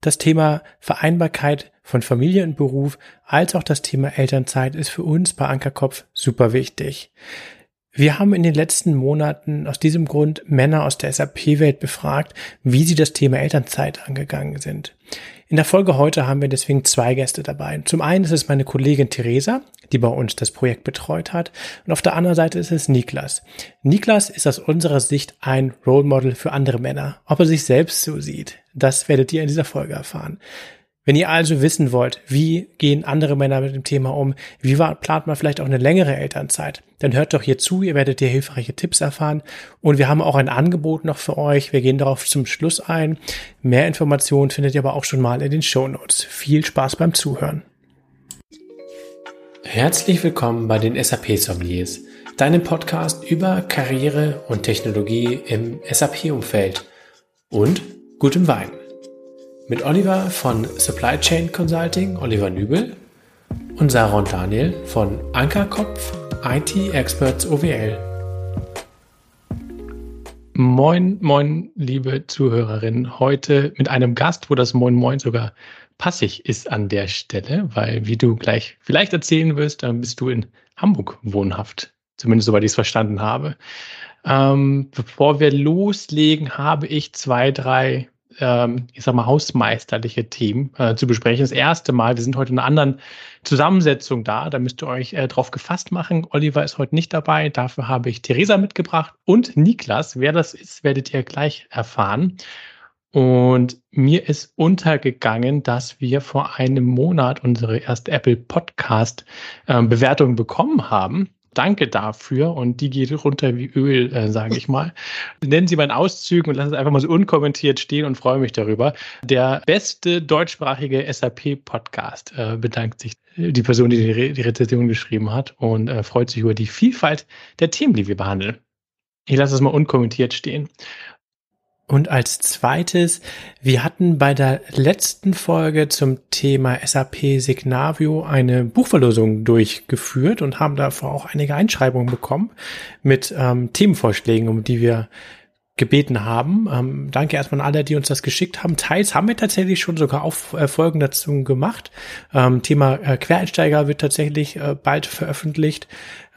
Das Thema Vereinbarkeit von Familie und Beruf als auch das Thema Elternzeit ist für uns bei Ankerkopf super wichtig. Wir haben in den letzten Monaten aus diesem Grund Männer aus der SAP-Welt befragt, wie sie das Thema Elternzeit angegangen sind. In der Folge heute haben wir deswegen zwei Gäste dabei. Zum einen ist es meine Kollegin Theresa, die bei uns das Projekt betreut hat. Und auf der anderen Seite ist es Niklas. Niklas ist aus unserer Sicht ein Role Model für andere Männer. Ob er sich selbst so sieht, das werdet ihr in dieser Folge erfahren. Wenn ihr also wissen wollt, wie gehen andere Männer mit dem Thema um, wie plant man vielleicht auch eine längere Elternzeit, dann hört doch hier zu, ihr werdet hier hilfreiche Tipps erfahren und wir haben auch ein Angebot noch für euch. Wir gehen darauf zum Schluss ein. Mehr Informationen findet ihr aber auch schon mal in den Show Notes. Viel Spaß beim Zuhören. Herzlich willkommen bei den SAP Sommeliers, deinem Podcast über Karriere und Technologie im SAP-Umfeld und gutem Wein mit Oliver von Supply Chain Consulting, Oliver Nübel und Sarah und Daniel von Ankerkopf IT Experts OWL. Moin, moin, liebe Zuhörerinnen. Heute mit einem Gast, wo das Moin, moin sogar passig ist an der Stelle, weil, wie du gleich vielleicht erzählen wirst, dann bist du in Hamburg wohnhaft. Zumindest soweit ich es verstanden habe. Ähm, bevor wir loslegen, habe ich zwei, drei ähm, ich sag mal, hausmeisterliche Themen äh, zu besprechen. Das erste Mal, wir sind heute in einer anderen Zusammensetzung da, da müsst ihr euch äh, drauf gefasst machen. Oliver ist heute nicht dabei, dafür habe ich Theresa mitgebracht und Niklas. Wer das ist, werdet ihr gleich erfahren. Und mir ist untergegangen, dass wir vor einem Monat unsere erste Apple Podcast äh, Bewertung bekommen haben. Danke dafür und die geht runter wie Öl, äh, sage ich mal. Nennen Sie meinen Auszügen und lassen es einfach mal so unkommentiert stehen und freue mich darüber. Der beste deutschsprachige SAP-Podcast äh, bedankt sich die Person, die die, die Rezension geschrieben hat und äh, freut sich über die Vielfalt der Themen, die wir behandeln. Ich lasse es mal unkommentiert stehen. Und als zweites, wir hatten bei der letzten Folge zum Thema SAP Signavio eine Buchverlosung durchgeführt und haben davor auch einige Einschreibungen bekommen mit ähm, Themenvorschlägen, um die wir gebeten haben. Ähm, danke erstmal an alle, die uns das geschickt haben. Teils haben wir tatsächlich schon sogar auf äh, Folgen dazu gemacht. Ähm, Thema äh, Quereinsteiger wird tatsächlich äh, bald veröffentlicht.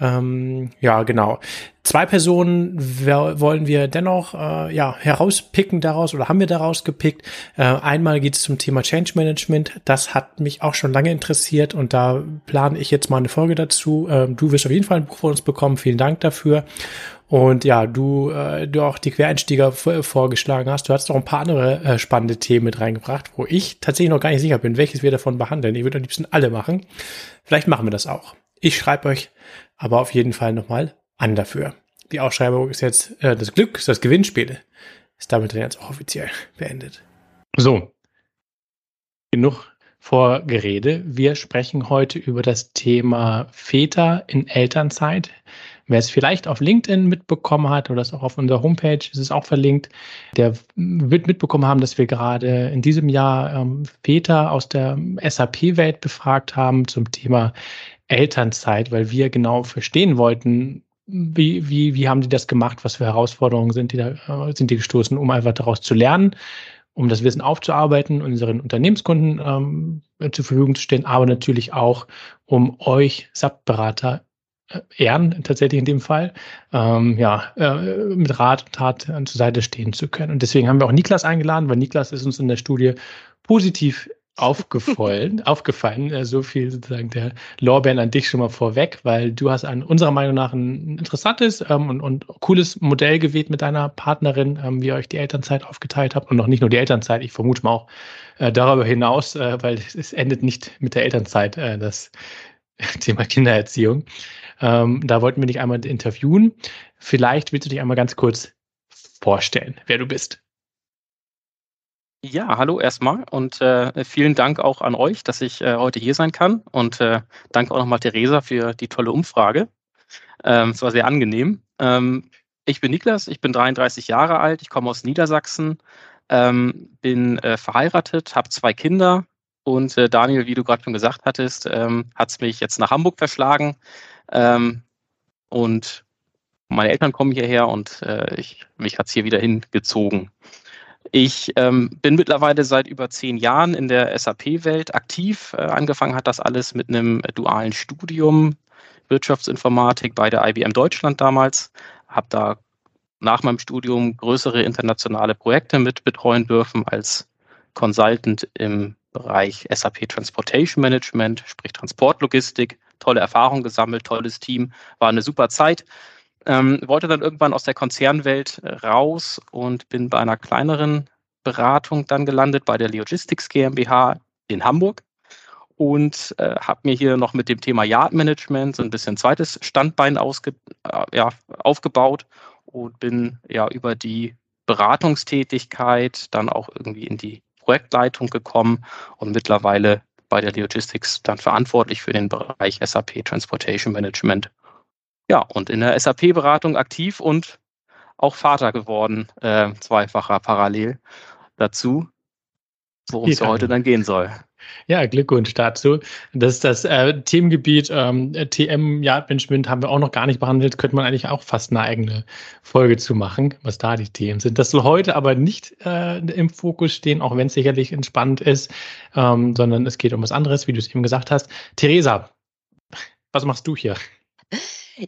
Ähm, ja, genau. Zwei Personen wollen wir dennoch äh, ja herauspicken daraus oder haben wir daraus gepickt. Äh, einmal geht es zum Thema Change Management. Das hat mich auch schon lange interessiert und da plane ich jetzt mal eine Folge dazu. Ähm, du wirst auf jeden Fall ein Buch von uns bekommen. Vielen Dank dafür. Und ja, du, äh, du auch die Quereinstieger vorgeschlagen hast. Du hast noch ein paar andere äh, spannende Themen mit reingebracht, wo ich tatsächlich noch gar nicht sicher bin, welches wir davon behandeln. Ich würde am liebsten alle machen. Vielleicht machen wir das auch. Ich schreibe euch aber auf jeden Fall nochmal an dafür. Die Ausschreibung ist jetzt äh, das Glück, das Gewinnspiel ist damit dann jetzt auch offiziell beendet. So, genug Vorgerede. Wir sprechen heute über das Thema Väter in Elternzeit. Wer es vielleicht auf LinkedIn mitbekommen hat oder es auch auf unserer Homepage ist es auch verlinkt, der wird mitbekommen haben, dass wir gerade in diesem Jahr ähm, Väter aus der SAP-Welt befragt haben zum Thema Elternzeit, weil wir genau verstehen wollten, wie, wie, wie haben die das gemacht, was für Herausforderungen sind die da, äh, sind die gestoßen, um einfach daraus zu lernen, um das Wissen aufzuarbeiten, unseren Unternehmenskunden ähm, zur Verfügung zu stellen, aber natürlich auch, um euch SAP-Berater äh, ehren, tatsächlich in dem Fall, ähm, ja, äh, mit Rat und Tat zur Seite stehen zu können. Und deswegen haben wir auch Niklas eingeladen, weil Niklas ist uns in der Studie positiv aufgefallen, aufgefallen, äh, so viel sozusagen der Lorbeeren an dich schon mal vorweg, weil du hast an unserer Meinung nach ein interessantes ähm, und, und cooles Modell gewählt mit deiner Partnerin, ähm, wie ihr euch die Elternzeit aufgeteilt habt und noch nicht nur die Elternzeit, ich vermute mal auch äh, darüber hinaus, äh, weil es endet nicht mit der Elternzeit, äh, das Thema Kindererziehung. Ähm, da wollten wir dich einmal interviewen. Vielleicht willst du dich einmal ganz kurz vorstellen, wer du bist. Ja, hallo erstmal und äh, vielen Dank auch an euch, dass ich äh, heute hier sein kann und äh, danke auch nochmal Theresa für die tolle Umfrage. Ähm, es war sehr angenehm. Ähm, ich bin Niklas, ich bin 33 Jahre alt, ich komme aus Niedersachsen, ähm, bin äh, verheiratet, habe zwei Kinder und äh, Daniel, wie du gerade schon gesagt hattest, ähm, hat es mich jetzt nach Hamburg verschlagen ähm, und meine Eltern kommen hierher und äh, ich, mich hat es hier wieder hingezogen. Ich ähm, bin mittlerweile seit über zehn Jahren in der SAP-Welt aktiv. Äh, angefangen hat das alles mit einem dualen Studium Wirtschaftsinformatik bei der IBM Deutschland damals. Habe da nach meinem Studium größere internationale Projekte mit betreuen dürfen als Consultant im Bereich SAP Transportation Management, sprich Transportlogistik. Tolle Erfahrung gesammelt, tolles Team, war eine super Zeit. Ähm, wollte dann irgendwann aus der Konzernwelt äh, raus und bin bei einer kleineren Beratung dann gelandet, bei der Logistics GmbH in Hamburg und äh, habe mir hier noch mit dem Thema Yard Management so ein bisschen zweites Standbein ausge, äh, ja, aufgebaut und bin ja über die Beratungstätigkeit dann auch irgendwie in die Projektleitung gekommen und mittlerweile bei der Logistics dann verantwortlich für den Bereich SAP Transportation Management ja, und in der SAP-Beratung aktiv und auch Vater geworden, äh, zweifacher parallel dazu, worum es heute dann gehen soll. Ja, Glückwunsch dazu. Das ist das äh, Themengebiet ähm, TM Yard-Management haben wir auch noch gar nicht behandelt. Könnte man eigentlich auch fast eine eigene Folge zu machen, was da die Themen sind. Das soll heute aber nicht äh, im Fokus stehen, auch wenn es sicherlich entspannt ist, ähm, sondern es geht um was anderes, wie du es eben gesagt hast. Theresa, was machst du hier?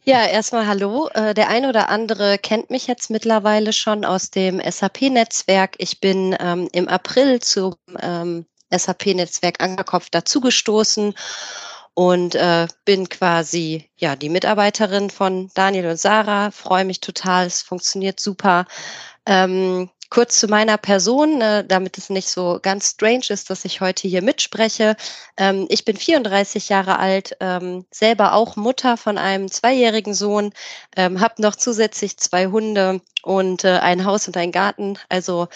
Ja, erstmal hallo. Äh, der ein oder andere kennt mich jetzt mittlerweile schon aus dem SAP-Netzwerk. Ich bin ähm, im April zum ähm, SAP-Netzwerk Ankerkopf dazugestoßen und äh, bin quasi ja die Mitarbeiterin von Daniel und Sarah. Freue mich total, es funktioniert super. Ähm, Kurz zu meiner Person, äh, damit es nicht so ganz strange ist, dass ich heute hier mitspreche. Ähm, ich bin 34 Jahre alt, ähm, selber auch Mutter von einem zweijährigen Sohn, ähm, habe noch zusätzlich zwei Hunde und äh, ein Haus und ein Garten. Also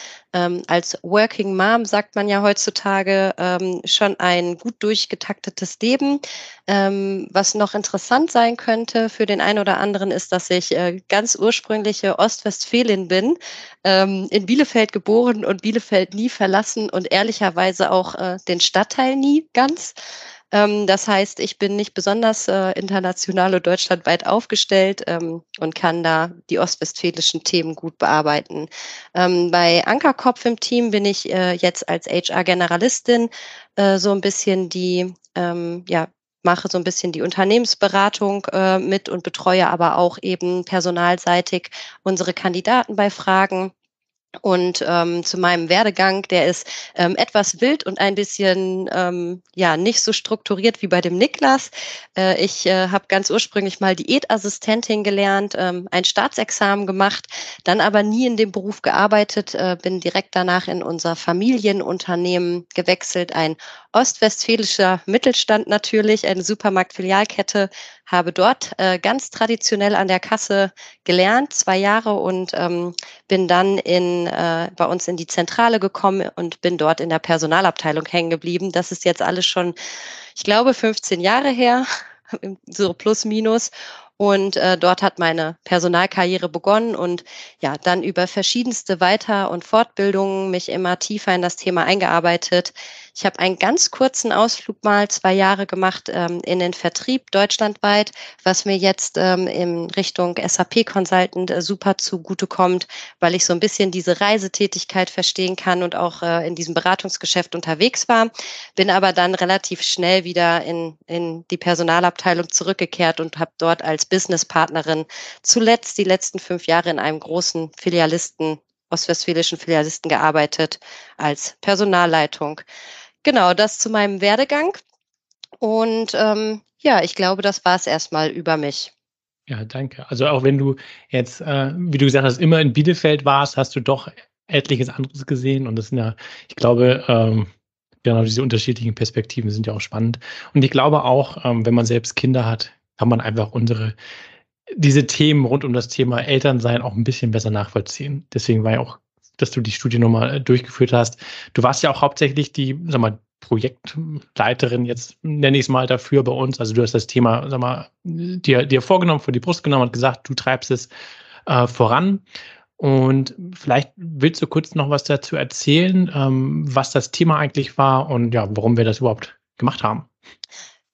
als Working Mom sagt man ja heutzutage schon ein gut durchgetaktetes Leben. Was noch interessant sein könnte für den einen oder anderen ist, dass ich äh, ganz ursprüngliche Ostwestfälin bin, in Bielefeld geboren und Bielefeld nie verlassen und ehrlicherweise auch äh, den Stadtteil nie ganz. Ähm, das heißt, ich bin nicht besonders äh, international und deutschlandweit aufgestellt ähm, und kann da die ostwestfälischen Themen gut bearbeiten. Ähm, bei Ankerkopf im Team bin ich äh, jetzt als HR-Generalistin äh, so ein bisschen die, ähm, ja, mache so ein bisschen die Unternehmensberatung äh, mit und betreue aber auch eben personalseitig unsere Kandidaten bei Fragen. Und ähm, zu meinem Werdegang, der ist ähm, etwas wild und ein bisschen ähm, ja nicht so strukturiert wie bei dem Niklas. Äh, ich äh, habe ganz ursprünglich mal Diätassistentin gelernt, ähm, ein Staatsexamen gemacht, dann aber nie in dem Beruf gearbeitet, äh, bin direkt danach in unser Familienunternehmen gewechselt, ein ostwestfälischer Mittelstand natürlich, eine Supermarktfilialkette, habe dort äh, ganz traditionell an der Kasse gelernt, zwei Jahre und ähm, bin dann in, äh, bei uns in die Zentrale gekommen und bin dort in der Personalabteilung hängen geblieben. Das ist jetzt alles schon, ich glaube, 15 Jahre her, so plus minus. Und äh, dort hat meine Personalkarriere begonnen und ja, dann über verschiedenste Weiter- und Fortbildungen mich immer tiefer in das Thema eingearbeitet. Ich habe einen ganz kurzen Ausflug mal zwei Jahre gemacht ähm, in den Vertrieb deutschlandweit, was mir jetzt ähm, in Richtung SAP Consultant äh, super zugutekommt, weil ich so ein bisschen diese Reisetätigkeit verstehen kann und auch äh, in diesem Beratungsgeschäft unterwegs war. Bin aber dann relativ schnell wieder in, in die Personalabteilung zurückgekehrt und habe dort als Businesspartnerin zuletzt die letzten fünf Jahre in einem großen Filialisten ostwestfälischen Filialisten gearbeitet als Personalleitung. Genau, das zu meinem Werdegang. Und ähm, ja, ich glaube, das war es erstmal über mich. Ja, danke. Also auch wenn du jetzt, äh, wie du gesagt hast, immer in Bielefeld warst, hast du doch etliches anderes gesehen. Und das sind ja, ich glaube, ähm, genau diese unterschiedlichen Perspektiven sind ja auch spannend. Und ich glaube auch, ähm, wenn man selbst Kinder hat, kann man einfach unsere diese Themen rund um das Thema Elternsein auch ein bisschen besser nachvollziehen. Deswegen war ja auch, dass du die Studie nochmal äh, durchgeführt hast. Du warst ja auch hauptsächlich die, sag mal, Projektleiterin, jetzt nenne ich es mal dafür bei uns. Also du hast das Thema, sag mal, dir, dir vorgenommen, vor die Brust genommen und gesagt, du treibst es äh, voran. Und vielleicht willst du kurz noch was dazu erzählen, ähm, was das Thema eigentlich war und ja, warum wir das überhaupt gemacht haben.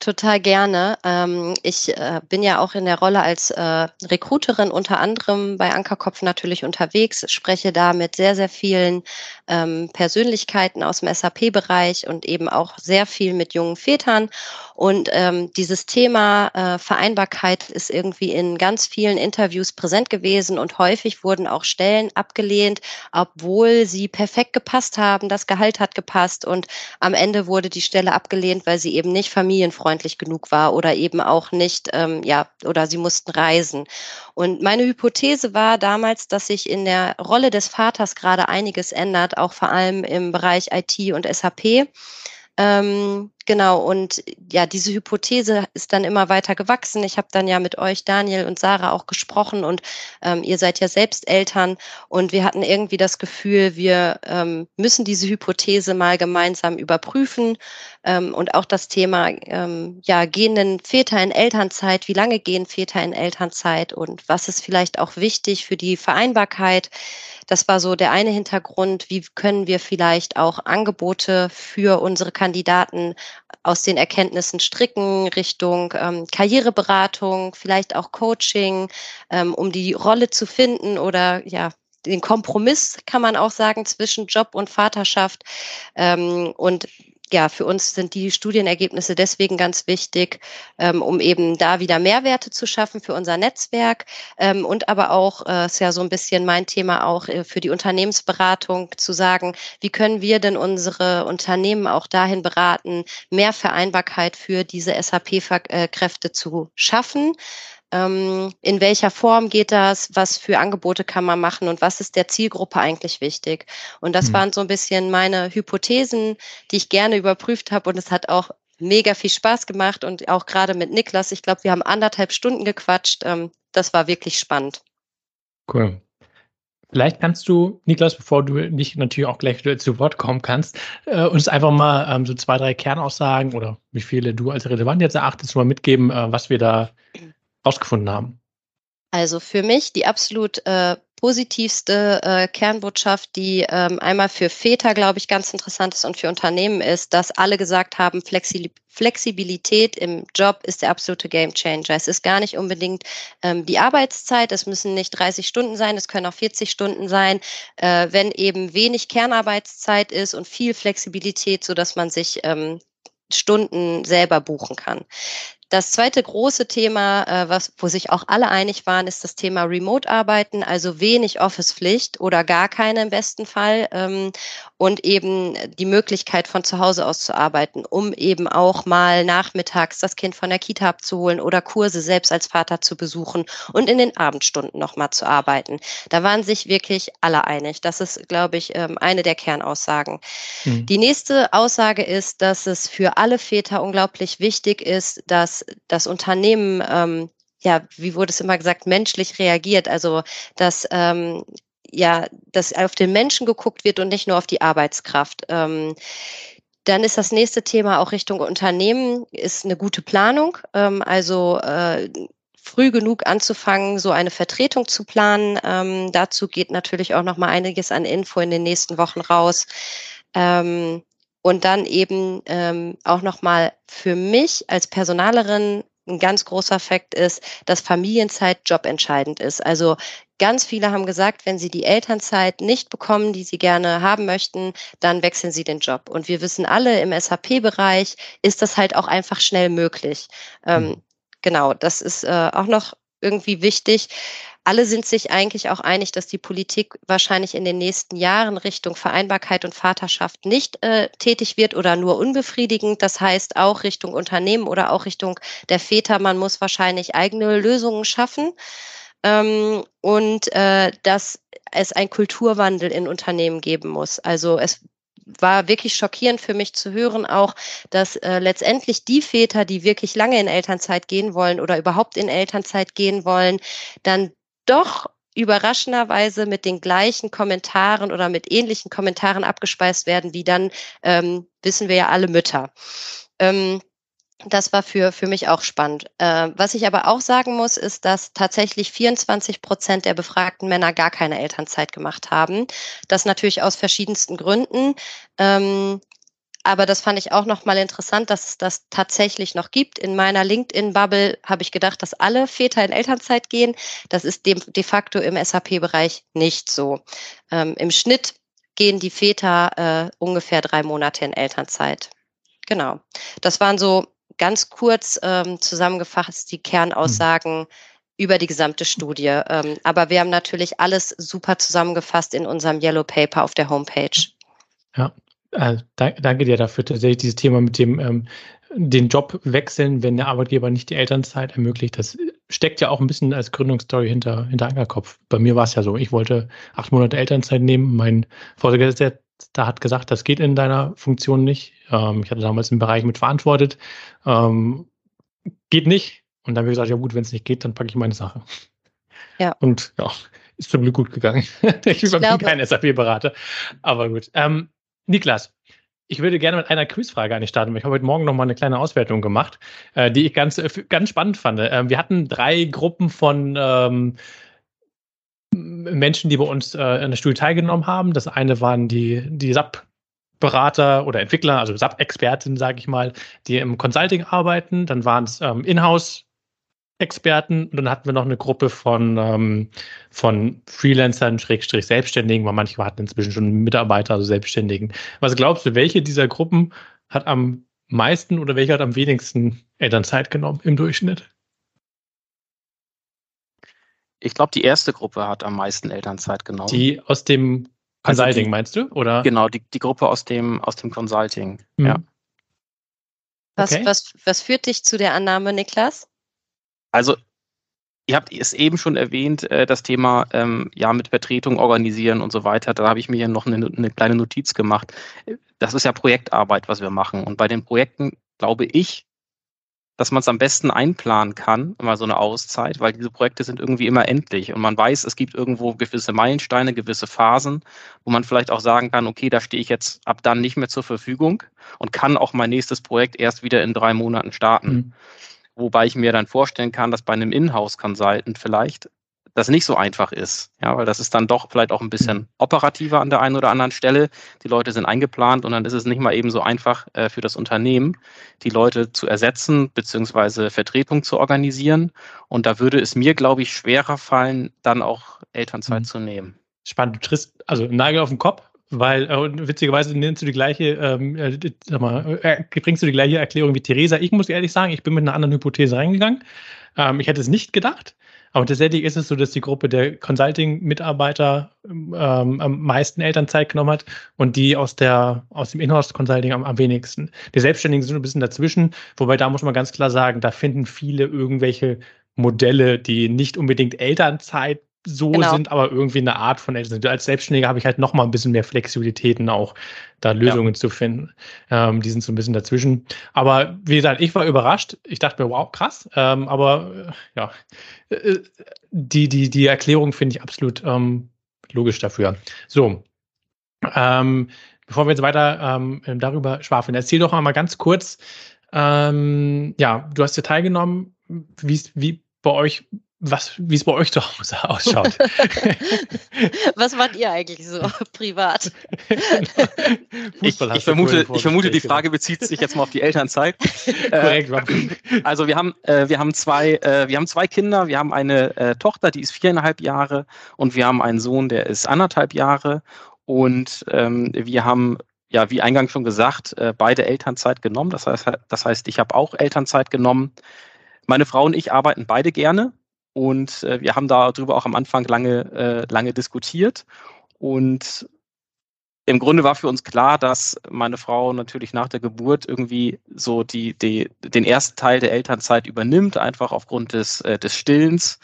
Total gerne. Ähm, ich äh, bin ja auch in der Rolle als äh, Recruiterin unter anderem bei Ankerkopf natürlich unterwegs, spreche da mit sehr, sehr vielen ähm, Persönlichkeiten aus dem SAP-Bereich und eben auch sehr viel mit jungen Vätern. Und ähm, dieses Thema äh, Vereinbarkeit ist irgendwie in ganz vielen Interviews präsent gewesen und häufig wurden auch Stellen abgelehnt, obwohl sie perfekt gepasst haben, das Gehalt hat gepasst und am Ende wurde die Stelle abgelehnt, weil sie eben nicht familienfreundlich genug war oder eben auch nicht, ähm, ja, oder sie mussten reisen. Und meine Hypothese war damals, dass sich in der Rolle des Vaters gerade einiges ändert, auch vor allem im Bereich IT und SAP. Ähm, genau, und ja, diese Hypothese ist dann immer weiter gewachsen. Ich habe dann ja mit euch, Daniel und Sarah, auch gesprochen und ähm, ihr seid ja selbst Eltern und wir hatten irgendwie das Gefühl, wir ähm, müssen diese Hypothese mal gemeinsam überprüfen ähm, und auch das Thema, ähm, ja, gehen Väter in Elternzeit, wie lange gehen Väter in Elternzeit und was ist vielleicht auch wichtig für die Vereinbarkeit das war so der eine Hintergrund. Wie können wir vielleicht auch Angebote für unsere Kandidaten aus den Erkenntnissen stricken Richtung ähm, Karriereberatung, vielleicht auch Coaching, ähm, um die Rolle zu finden oder ja, den Kompromiss, kann man auch sagen, zwischen Job und Vaterschaft. Ähm, und ja, für uns sind die Studienergebnisse deswegen ganz wichtig, ähm, um eben da wieder Mehrwerte zu schaffen für unser Netzwerk ähm, und aber auch, äh, ist ja so ein bisschen mein Thema auch äh, für die Unternehmensberatung zu sagen, wie können wir denn unsere Unternehmen auch dahin beraten, mehr Vereinbarkeit für diese SAP-Kräfte zu schaffen ähm, in welcher Form geht das? Was für Angebote kann man machen? Und was ist der Zielgruppe eigentlich wichtig? Und das hm. waren so ein bisschen meine Hypothesen, die ich gerne überprüft habe. Und es hat auch mega viel Spaß gemacht. Und auch gerade mit Niklas, ich glaube, wir haben anderthalb Stunden gequatscht. Ähm, das war wirklich spannend. Cool. Vielleicht kannst du, Niklas, bevor du nicht natürlich auch gleich zu Wort kommen kannst, äh, uns einfach mal ähm, so zwei, drei Kernaussagen oder wie viele du als relevant jetzt erachtest, mal mitgeben, äh, was wir da rausgefunden haben? Also für mich die absolut äh, positivste äh, Kernbotschaft, die ähm, einmal für Väter, glaube ich, ganz interessant ist und für Unternehmen ist, dass alle gesagt haben, Flexi Flexibilität im Job ist der absolute Gamechanger. Es ist gar nicht unbedingt ähm, die Arbeitszeit, es müssen nicht 30 Stunden sein, es können auch 40 Stunden sein, äh, wenn eben wenig Kernarbeitszeit ist und viel Flexibilität, so dass man sich ähm, Stunden selber buchen kann. Das zweite große Thema, äh, was, wo sich auch alle einig waren, ist das Thema Remote-Arbeiten, also wenig Office-Pflicht oder gar keine im besten Fall ähm, und eben die Möglichkeit von zu Hause aus zu arbeiten, um eben auch mal nachmittags das Kind von der Kita abzuholen oder Kurse selbst als Vater zu besuchen und in den Abendstunden nochmal zu arbeiten. Da waren sich wirklich alle einig. Das ist, glaube ich, ähm, eine der Kernaussagen. Mhm. Die nächste Aussage ist, dass es für alle Väter unglaublich wichtig ist, dass dass das Unternehmen, ähm, ja, wie wurde es immer gesagt, menschlich reagiert. Also dass ähm, ja, dass auf den Menschen geguckt wird und nicht nur auf die Arbeitskraft. Ähm, dann ist das nächste Thema auch Richtung Unternehmen, ist eine gute Planung. Ähm, also äh, früh genug anzufangen, so eine Vertretung zu planen. Ähm, dazu geht natürlich auch noch mal einiges an Info in den nächsten Wochen raus. Ähm, und dann eben ähm, auch nochmal für mich als Personalerin ein ganz großer Fakt ist, dass Familienzeit jobentscheidend ist. Also ganz viele haben gesagt, wenn sie die Elternzeit nicht bekommen, die sie gerne haben möchten, dann wechseln sie den Job. Und wir wissen alle, im SAP-Bereich ist das halt auch einfach schnell möglich. Ähm, mhm. genau, das ist äh, auch noch irgendwie wichtig alle sind sich eigentlich auch einig, dass die Politik wahrscheinlich in den nächsten Jahren Richtung Vereinbarkeit und Vaterschaft nicht äh, tätig wird oder nur unbefriedigend. Das heißt auch Richtung Unternehmen oder auch Richtung der Väter. Man muss wahrscheinlich eigene Lösungen schaffen. Ähm, und äh, dass es ein Kulturwandel in Unternehmen geben muss. Also es war wirklich schockierend für mich zu hören auch, dass äh, letztendlich die Väter, die wirklich lange in Elternzeit gehen wollen oder überhaupt in Elternzeit gehen wollen, dann doch überraschenderweise mit den gleichen Kommentaren oder mit ähnlichen Kommentaren abgespeist werden, wie dann, ähm, wissen wir ja alle Mütter. Ähm, das war für, für mich auch spannend. Äh, was ich aber auch sagen muss, ist, dass tatsächlich 24 Prozent der befragten Männer gar keine Elternzeit gemacht haben. Das natürlich aus verschiedensten Gründen. Ähm, aber das fand ich auch nochmal interessant, dass es das tatsächlich noch gibt. In meiner LinkedIn-Bubble habe ich gedacht, dass alle Väter in Elternzeit gehen. Das ist de, de facto im SAP-Bereich nicht so. Ähm, Im Schnitt gehen die Väter äh, ungefähr drei Monate in Elternzeit. Genau. Das waren so ganz kurz ähm, zusammengefasst die Kernaussagen mhm. über die gesamte Studie. Ähm, aber wir haben natürlich alles super zusammengefasst in unserem Yellow Paper auf der Homepage. Ja, äh, danke dir dafür. Tatsächlich dieses Thema mit dem ähm, den Job wechseln, wenn der Arbeitgeber nicht die Elternzeit ermöglicht. Das steckt ja auch ein bisschen als Gründungsstory hinter, hinter Ankerkopf. Bei mir war es ja so, ich wollte acht Monate Elternzeit nehmen. Mein Vorgesetzter hat gesagt, das geht in deiner Funktion nicht. Ähm, ich hatte damals einen Bereich mit verantwortet. Ähm, geht nicht. Und dann habe ich gesagt, ja gut, wenn es nicht geht, dann packe ich meine Sache. Ja. Und ja, ist zum Glück gut gegangen. ich, ich bin kein SAP-Berater. Aber gut. Ähm, Niklas, ich würde gerne mit einer Quizfrage an dich starten. Ich habe heute Morgen noch mal eine kleine Auswertung gemacht, äh, die ich ganz, äh, ganz spannend fand. Ähm, wir hatten drei Gruppen von ähm, Menschen, die bei uns äh, an der Studie teilgenommen haben. Das eine waren die, die SAP-Berater oder Entwickler, also SAP-Experten, sage ich mal, die im Consulting arbeiten. Dann waren es ähm, Inhouse- Experten und dann hatten wir noch eine Gruppe von, ähm, von Freelancern, Schrägstrich Selbstständigen, weil manche hatten inzwischen schon Mitarbeiter, also Selbstständigen. Was glaubst du, welche dieser Gruppen hat am meisten oder welche hat am wenigsten Elternzeit genommen im Durchschnitt? Ich glaube, die erste Gruppe hat am meisten Elternzeit genommen. Die aus dem Consulting, also die, meinst du? Oder? Genau, die, die Gruppe aus dem, aus dem Consulting. Mhm. Ja. Was, okay. was, was führt dich zu der Annahme, Niklas? Also Ihr habt es eben schon erwähnt, äh, das Thema ähm, ja mit Vertretung organisieren und so weiter. Da habe ich mir noch eine, eine, kleine Notiz gemacht. Das ist ja Projektarbeit, was wir machen. Und bei den Projekten glaube ich, dass man es am besten einplanen kann, immer so eine Auszeit, weil diese Projekte sind irgendwie immer endlich. Und man weiß, es gibt irgendwo gewisse Meilensteine, gewisse Phasen, wo man vielleicht auch sagen kann, okay, da stehe ich jetzt ab dann nicht mehr zur Verfügung und kann auch mein nächstes Projekt erst wieder in drei Monaten starten. Mhm. Wobei ich mir dann vorstellen kann, dass bei einem Inhouse-Consultant vielleicht das nicht so einfach ist. Ja, weil das ist dann doch vielleicht auch ein bisschen mhm. operativer an der einen oder anderen Stelle. Die Leute sind eingeplant und dann ist es nicht mal eben so einfach äh, für das Unternehmen, die Leute zu ersetzen beziehungsweise Vertretung zu organisieren. Und da würde es mir, glaube ich, schwerer fallen, dann auch Elternzeit mhm. zu nehmen. Spannend. Du triffst also Nagel auf den Kopf. Weil, äh, witzigerweise nennst du die gleiche, ähm, äh, sag mal, äh, bringst du die gleiche Erklärung wie Theresa. Ich muss ehrlich sagen, ich bin mit einer anderen Hypothese reingegangen. Ähm, ich hätte es nicht gedacht. Aber tatsächlich ist es so, dass die Gruppe der Consulting-Mitarbeiter ähm, am meisten Elternzeit genommen hat und die aus der aus dem Inhouse-Consulting am, am wenigsten. Die Selbstständigen sind ein bisschen dazwischen, wobei da muss man ganz klar sagen, da finden viele irgendwelche Modelle, die nicht unbedingt Elternzeit so genau. sind, aber irgendwie eine Art von Eltern. Als Selbstständiger habe ich halt noch mal ein bisschen mehr Flexibilitäten auch, da Lösungen ja. zu finden. Ähm, die sind so ein bisschen dazwischen. Aber wie gesagt, ich war überrascht. Ich dachte mir, wow, krass. Ähm, aber äh, ja, äh, die, die, die Erklärung finde ich absolut ähm, logisch dafür. So. Ähm, bevor wir jetzt weiter ähm, darüber schwafeln, erzähl doch mal ganz kurz. Ähm, ja, du hast ja teilgenommen. Wie, wie bei euch was, wie es bei euch zu Hause ausschaut. was macht ihr eigentlich so privat? ich, ich vermute, ich vermute, die Frage bezieht sich jetzt mal auf die Elternzeit. Korrekt. Äh, also wir haben, äh, wir haben zwei, äh, wir haben zwei Kinder. Wir haben eine äh, Tochter, die ist viereinhalb Jahre, und wir haben einen Sohn, der ist anderthalb Jahre. Und ähm, wir haben ja, wie eingangs schon gesagt, äh, beide Elternzeit genommen. Das heißt, das heißt, ich habe auch Elternzeit genommen. Meine Frau und ich arbeiten beide gerne. Und äh, wir haben darüber auch am Anfang lange, äh, lange diskutiert. Und im Grunde war für uns klar, dass meine Frau natürlich nach der Geburt irgendwie so die, die, den ersten Teil der Elternzeit übernimmt, einfach aufgrund des, äh, des Stillens.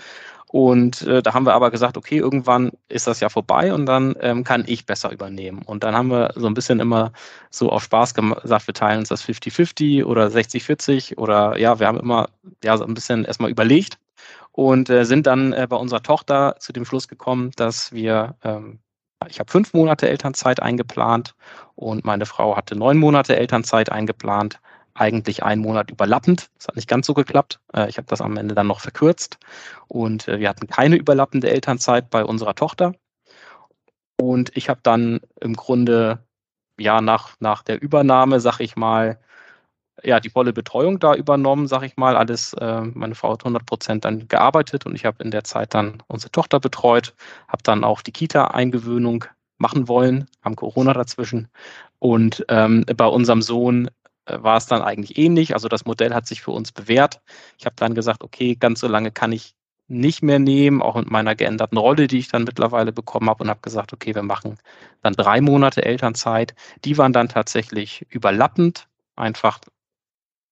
Und äh, da haben wir aber gesagt, okay, irgendwann ist das ja vorbei und dann ähm, kann ich besser übernehmen. Und dann haben wir so ein bisschen immer so auf Spaß gesagt, wir teilen uns das 50-50 oder 60-40 oder ja, wir haben immer ja so ein bisschen erstmal überlegt und äh, sind dann äh, bei unserer Tochter zu dem Schluss gekommen, dass wir, ähm, ich habe fünf Monate Elternzeit eingeplant und meine Frau hatte neun Monate Elternzeit eingeplant, eigentlich einen Monat überlappend. Das hat nicht ganz so geklappt. Äh, ich habe das am Ende dann noch verkürzt und äh, wir hatten keine überlappende Elternzeit bei unserer Tochter. Und ich habe dann im Grunde ja nach, nach der Übernahme, sag ich mal, ja, die volle Betreuung da übernommen, sag ich mal. Alles, äh, meine Frau hat 100 Prozent dann gearbeitet und ich habe in der Zeit dann unsere Tochter betreut, habe dann auch die Kita-Eingewöhnung machen wollen, haben Corona dazwischen. Und ähm, bei unserem Sohn äh, war es dann eigentlich ähnlich. Also das Modell hat sich für uns bewährt. Ich habe dann gesagt, okay, ganz so lange kann ich nicht mehr nehmen, auch mit meiner geänderten Rolle, die ich dann mittlerweile bekommen habe und habe gesagt, okay, wir machen dann drei Monate Elternzeit. Die waren dann tatsächlich überlappend, einfach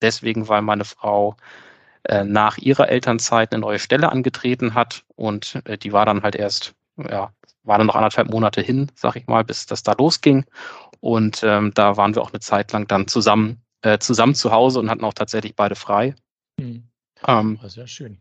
deswegen, weil meine Frau äh, nach ihrer Elternzeit eine neue Stelle angetreten hat und äh, die war dann halt erst, ja, war dann noch anderthalb Monate hin, sag ich mal, bis das da losging. Und ähm, da waren wir auch eine Zeit lang dann zusammen, äh, zusammen zu Hause und hatten auch tatsächlich beide frei. Mhm. Ähm, sehr schön.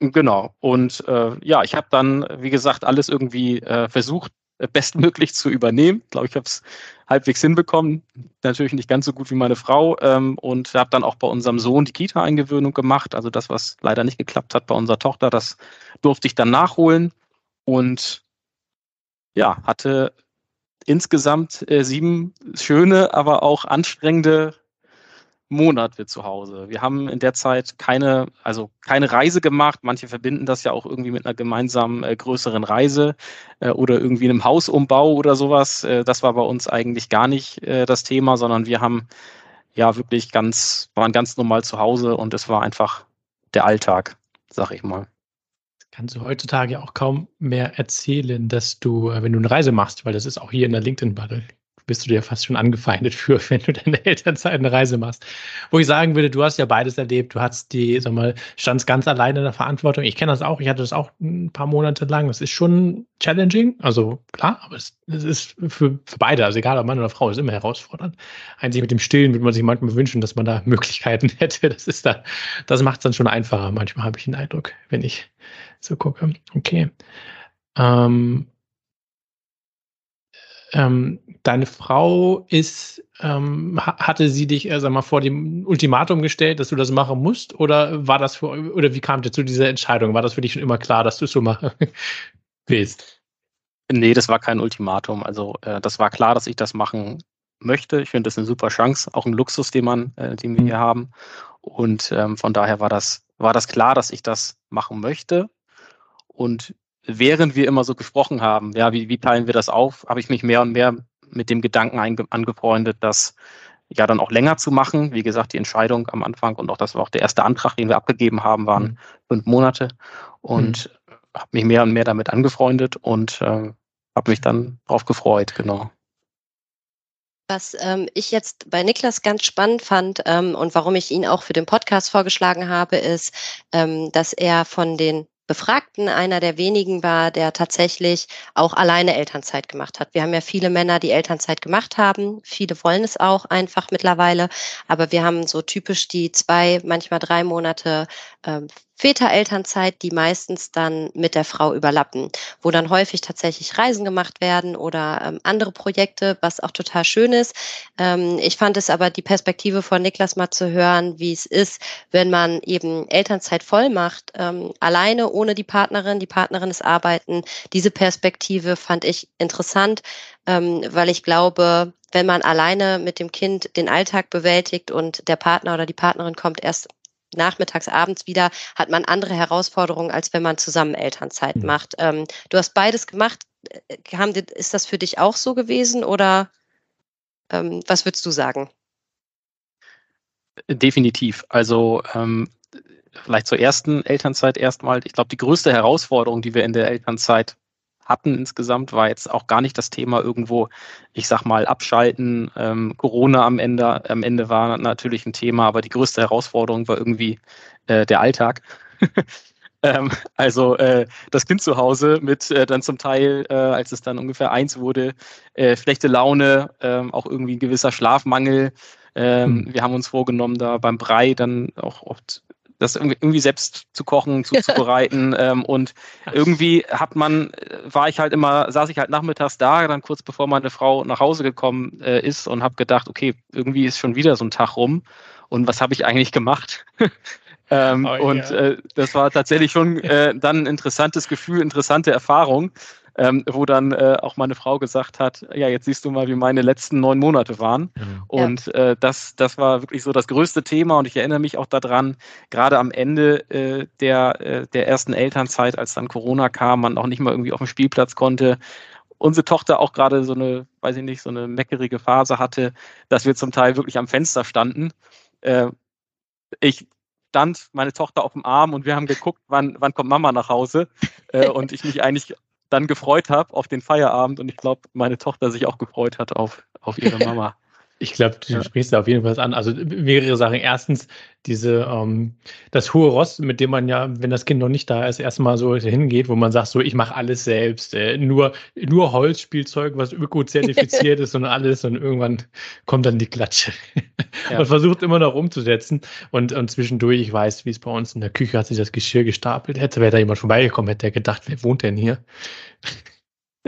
Genau. Und äh, ja, ich habe dann, wie gesagt, alles irgendwie äh, versucht, bestmöglich zu übernehmen. Ich glaube, ich habe es halbwegs hinbekommen. Natürlich nicht ganz so gut wie meine Frau. Ähm, und habe dann auch bei unserem Sohn die Kita-Eingewöhnung gemacht. Also das, was leider nicht geklappt hat bei unserer Tochter, das durfte ich dann nachholen. Und ja, hatte insgesamt äh, sieben schöne, aber auch anstrengende Monate zu Hause. Wir haben in der Zeit keine, also keine Reise gemacht. Manche verbinden das ja auch irgendwie mit einer gemeinsamen äh, größeren Reise äh, oder irgendwie einem Hausumbau oder sowas. Äh, das war bei uns eigentlich gar nicht äh, das Thema, sondern wir haben ja wirklich ganz, waren ganz normal zu Hause und es war einfach der Alltag, sag ich mal kannst du heutzutage auch kaum mehr erzählen, dass du, äh, wenn du eine Reise machst, weil das ist auch hier in der LinkedIn-Bubble, bist du dir fast schon angefeindet für, wenn du deine Elternzeit eine Reise machst. Wo ich sagen würde, du hast ja beides erlebt. Du hast die, sag mal, standst ganz alleine in der Verantwortung. Ich kenne das auch. Ich hatte das auch ein paar Monate lang. Das ist schon challenging. Also klar, aber es, es ist für, für beide, also egal ob Mann oder Frau, ist immer herausfordernd. Einzig mit dem Stillen würde man sich manchmal wünschen, dass man da Möglichkeiten hätte. Das ist da, das macht es dann schon einfacher. Manchmal habe ich den Eindruck, wenn ich so gucke. Okay. Ähm, ähm, deine Frau ist, ähm, hatte sie dich, äh, sag mal, vor dem Ultimatum gestellt, dass du das machen musst? Oder war das für, oder wie kam dir zu dieser Entscheidung? War das für dich schon immer klar, dass du es so machen willst? Nee, das war kein Ultimatum. Also äh, das war klar, dass ich das machen möchte. Ich finde das eine super Chance, auch ein Luxus, den man, äh, den wir mhm. hier haben. Und ähm, von daher war das, war das klar, dass ich das machen möchte. Und während wir immer so gesprochen haben, ja, wie, wie teilen wir das auf, habe ich mich mehr und mehr mit dem Gedanken angefreundet, das ja dann auch länger zu machen. Wie gesagt, die Entscheidung am Anfang und auch das war auch der erste Antrag, den wir abgegeben haben, waren mhm. fünf Monate und mhm. habe mich mehr und mehr damit angefreundet und äh, habe mich dann darauf gefreut, genau. Was ähm, ich jetzt bei Niklas ganz spannend fand ähm, und warum ich ihn auch für den Podcast vorgeschlagen habe, ist, ähm, dass er von den Befragten einer der wenigen war, der tatsächlich auch alleine Elternzeit gemacht hat. Wir haben ja viele Männer, die Elternzeit gemacht haben. Viele wollen es auch einfach mittlerweile. Aber wir haben so typisch die zwei, manchmal drei Monate ähm, Väterelternzeit, die meistens dann mit der Frau überlappen, wo dann häufig tatsächlich Reisen gemacht werden oder ähm, andere Projekte, was auch total schön ist. Ähm, ich fand es aber die Perspektive von Niklas mal zu hören, wie es ist, wenn man eben Elternzeit voll macht, ähm, alleine ohne die Partnerin, die Partnerin ist arbeiten. Diese Perspektive fand ich interessant, ähm, weil ich glaube, wenn man alleine mit dem Kind den Alltag bewältigt und der Partner oder die Partnerin kommt erst nachmittags, abends wieder, hat man andere Herausforderungen, als wenn man zusammen Elternzeit mhm. macht. Ähm, du hast beides gemacht. Äh, haben, ist das für dich auch so gewesen oder ähm, was würdest du sagen? Definitiv. Also ähm, vielleicht zur ersten Elternzeit erstmal. Ich glaube, die größte Herausforderung, die wir in der Elternzeit hatten insgesamt, war jetzt auch gar nicht das Thema irgendwo, ich sag mal, abschalten. Ähm, Corona am Ende, am Ende war natürlich ein Thema, aber die größte Herausforderung war irgendwie äh, der Alltag. ähm, also äh, das Kind zu Hause mit äh, dann zum Teil, äh, als es dann ungefähr eins wurde, äh, schlechte Laune, ähm, auch irgendwie ein gewisser Schlafmangel. Ähm, hm. Wir haben uns vorgenommen, da beim Brei dann auch oft das irgendwie selbst zu kochen, zuzubereiten. ähm, und irgendwie hat man, war ich halt immer, saß ich halt nachmittags da, dann kurz bevor meine Frau nach Hause gekommen äh, ist und habe gedacht, okay, irgendwie ist schon wieder so ein Tag rum. Und was habe ich eigentlich gemacht? ähm, oh, und ja. äh, das war tatsächlich schon äh, dann ein interessantes Gefühl, interessante Erfahrung. Ähm, wo dann äh, auch meine Frau gesagt hat, ja, jetzt siehst du mal, wie meine letzten neun Monate waren. Mhm. Und äh, das, das war wirklich so das größte Thema und ich erinnere mich auch daran, gerade am Ende äh, der, äh, der ersten Elternzeit, als dann Corona kam, man auch nicht mal irgendwie auf dem Spielplatz konnte, unsere Tochter auch gerade so eine, weiß ich nicht, so eine meckerige Phase hatte, dass wir zum Teil wirklich am Fenster standen. Äh, ich stand meine Tochter auf dem Arm und wir haben geguckt, wann, wann kommt Mama nach Hause. Äh, und ich mich eigentlich dann gefreut habe auf den Feierabend und ich glaube, meine Tochter sich auch gefreut hat auf, auf ihre Mama. Ich glaube, du ja. sprichst da auf jeden Fall an. Also mehrere Sachen. Erstens, diese, ähm, das hohe Ross, mit dem man ja, wenn das Kind noch nicht da ist, erstmal so hingeht, wo man sagt, so, ich mache alles selbst. Äh, nur, nur Holzspielzeug, was öko-zertifiziert ist und alles. Und irgendwann kommt dann die Klatsche. Ja. Man versucht immer noch umzusetzen. Und, und zwischendurch, ich weiß, wie es bei uns in der Küche hat sich das Geschirr gestapelt. Hätte, wäre da jemand vorbeigekommen, hätte er gedacht, wer wohnt denn hier?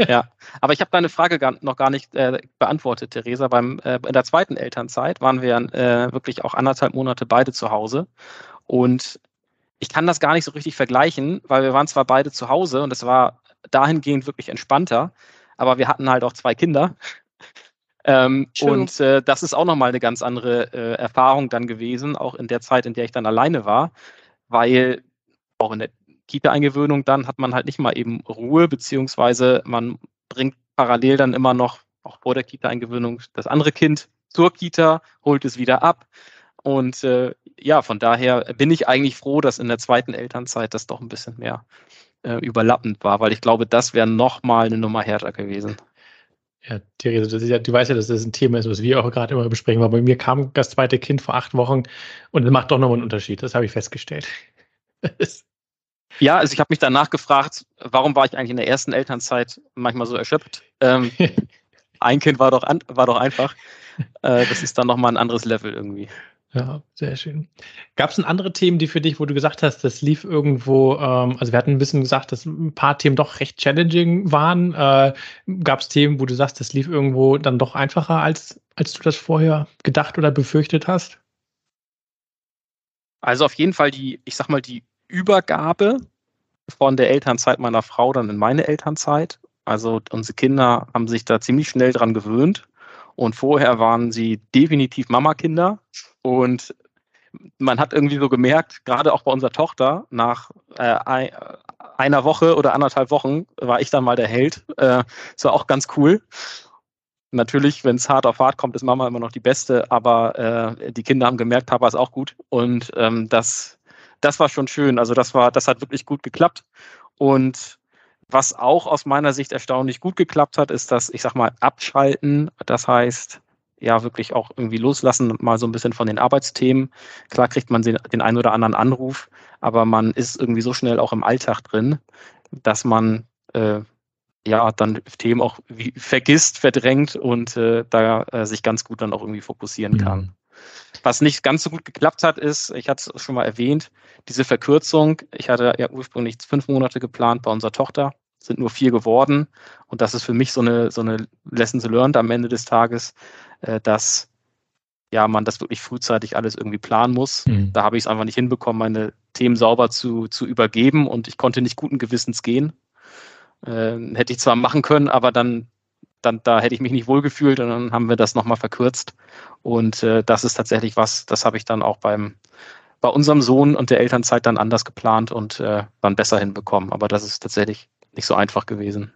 Ja, aber ich habe deine Frage gar, noch gar nicht äh, beantwortet, Theresa. Beim, äh, in der zweiten Elternzeit waren wir äh, wirklich auch anderthalb Monate beide zu Hause. Und ich kann das gar nicht so richtig vergleichen, weil wir waren zwar beide zu Hause und es war dahingehend wirklich entspannter, aber wir hatten halt auch zwei Kinder. ähm, und äh, das ist auch nochmal eine ganz andere äh, Erfahrung dann gewesen, auch in der Zeit, in der ich dann alleine war, weil auch in der Kita-Eingewöhnung dann hat man halt nicht mal eben Ruhe, beziehungsweise man bringt parallel dann immer noch, auch vor der Kita-Eingewöhnung, das andere Kind zur Kita, holt es wieder ab. Und äh, ja, von daher bin ich eigentlich froh, dass in der zweiten Elternzeit das doch ein bisschen mehr äh, überlappend war, weil ich glaube, das wäre nochmal eine Nummer härter gewesen. Ja, Therese, ja, du weißt ja, dass das ein Thema ist, was wir auch gerade immer besprechen. Aber bei mir kam das zweite Kind vor acht Wochen und es macht doch nochmal einen Unterschied. Das habe ich festgestellt. Ja, also ich habe mich danach gefragt, warum war ich eigentlich in der ersten Elternzeit manchmal so erschöpft? Ähm, ein Kind war doch, an, war doch einfach. Äh, das ist dann nochmal ein anderes Level irgendwie. Ja, sehr schön. Gab es denn andere Themen, die für dich, wo du gesagt hast, das lief irgendwo, ähm, also wir hatten ein bisschen gesagt, dass ein paar Themen doch recht challenging waren. Äh, Gab es Themen, wo du sagst, das lief irgendwo dann doch einfacher, als, als du das vorher gedacht oder befürchtet hast? Also auf jeden Fall die, ich sag mal, die Übergabe von der Elternzeit meiner Frau dann in meine Elternzeit. Also unsere Kinder haben sich da ziemlich schnell dran gewöhnt. Und vorher waren sie definitiv Mama-Kinder. Und man hat irgendwie so gemerkt, gerade auch bei unserer Tochter, nach äh, einer Woche oder anderthalb Wochen war ich dann mal der Held. Äh, das war auch ganz cool. Natürlich, wenn es hart auf hart kommt, ist Mama immer noch die Beste, aber äh, die Kinder haben gemerkt, Papa ist auch gut. Und ähm, das das war schon schön. Also das war, das hat wirklich gut geklappt. Und was auch aus meiner Sicht erstaunlich gut geklappt hat, ist das, ich sag mal, Abschalten. Das heißt, ja, wirklich auch irgendwie loslassen, mal so ein bisschen von den Arbeitsthemen. Klar kriegt man den, den einen oder anderen Anruf, aber man ist irgendwie so schnell auch im Alltag drin, dass man äh, ja dann Themen auch wie, vergisst, verdrängt und äh, da äh, sich ganz gut dann auch irgendwie fokussieren kann. Was nicht ganz so gut geklappt hat, ist, ich hatte es schon mal erwähnt, diese Verkürzung. Ich hatte ja ursprünglich fünf Monate geplant bei unserer Tochter, sind nur vier geworden. Und das ist für mich so eine, so eine Lessons learned am Ende des Tages, äh, dass ja, man das wirklich frühzeitig alles irgendwie planen muss. Mhm. Da habe ich es einfach nicht hinbekommen, meine Themen sauber zu, zu übergeben und ich konnte nicht guten Gewissens gehen. Äh, hätte ich zwar machen können, aber dann dann da hätte ich mich nicht wohlgefühlt und dann haben wir das nochmal verkürzt. Und äh, das ist tatsächlich was, das habe ich dann auch beim bei unserem Sohn und der Elternzeit dann anders geplant und äh, dann besser hinbekommen. Aber das ist tatsächlich nicht so einfach gewesen.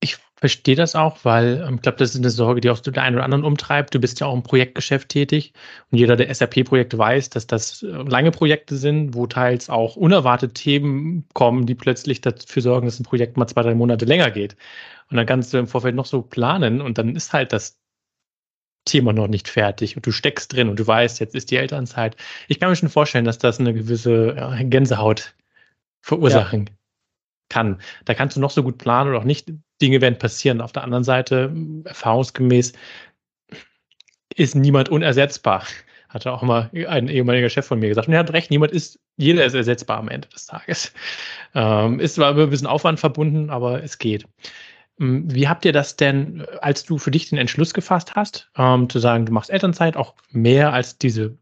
Ich verstehe das auch, weil ähm, ich glaube, das ist eine Sorge, die auch den einen oder anderen umtreibt. Du bist ja auch im Projektgeschäft tätig und jeder, der SAP-Projekte weiß, dass das äh, lange Projekte sind, wo teils auch unerwartete Themen kommen, die plötzlich dafür sorgen, dass ein Projekt mal zwei, drei Monate länger geht. Und dann kannst du im Vorfeld noch so planen und dann ist halt das Thema noch nicht fertig und du steckst drin und du weißt, jetzt ist die Elternzeit. Ich kann mir schon vorstellen, dass das eine gewisse ja, Gänsehaut verursachen ja. kann. Da kannst du noch so gut planen oder auch nicht. Dinge werden passieren. Auf der anderen Seite, erfahrungsgemäß, ist niemand unersetzbar. Hatte auch mal ein ehemaliger Chef von mir gesagt. Und er hat recht, niemand ist, jeder ist ersetzbar am Ende des Tages. Ähm, ist zwar ein bisschen Aufwand verbunden, aber es geht. Ähm, wie habt ihr das denn, als du für dich den Entschluss gefasst hast, ähm, zu sagen, du machst Elternzeit auch mehr als diese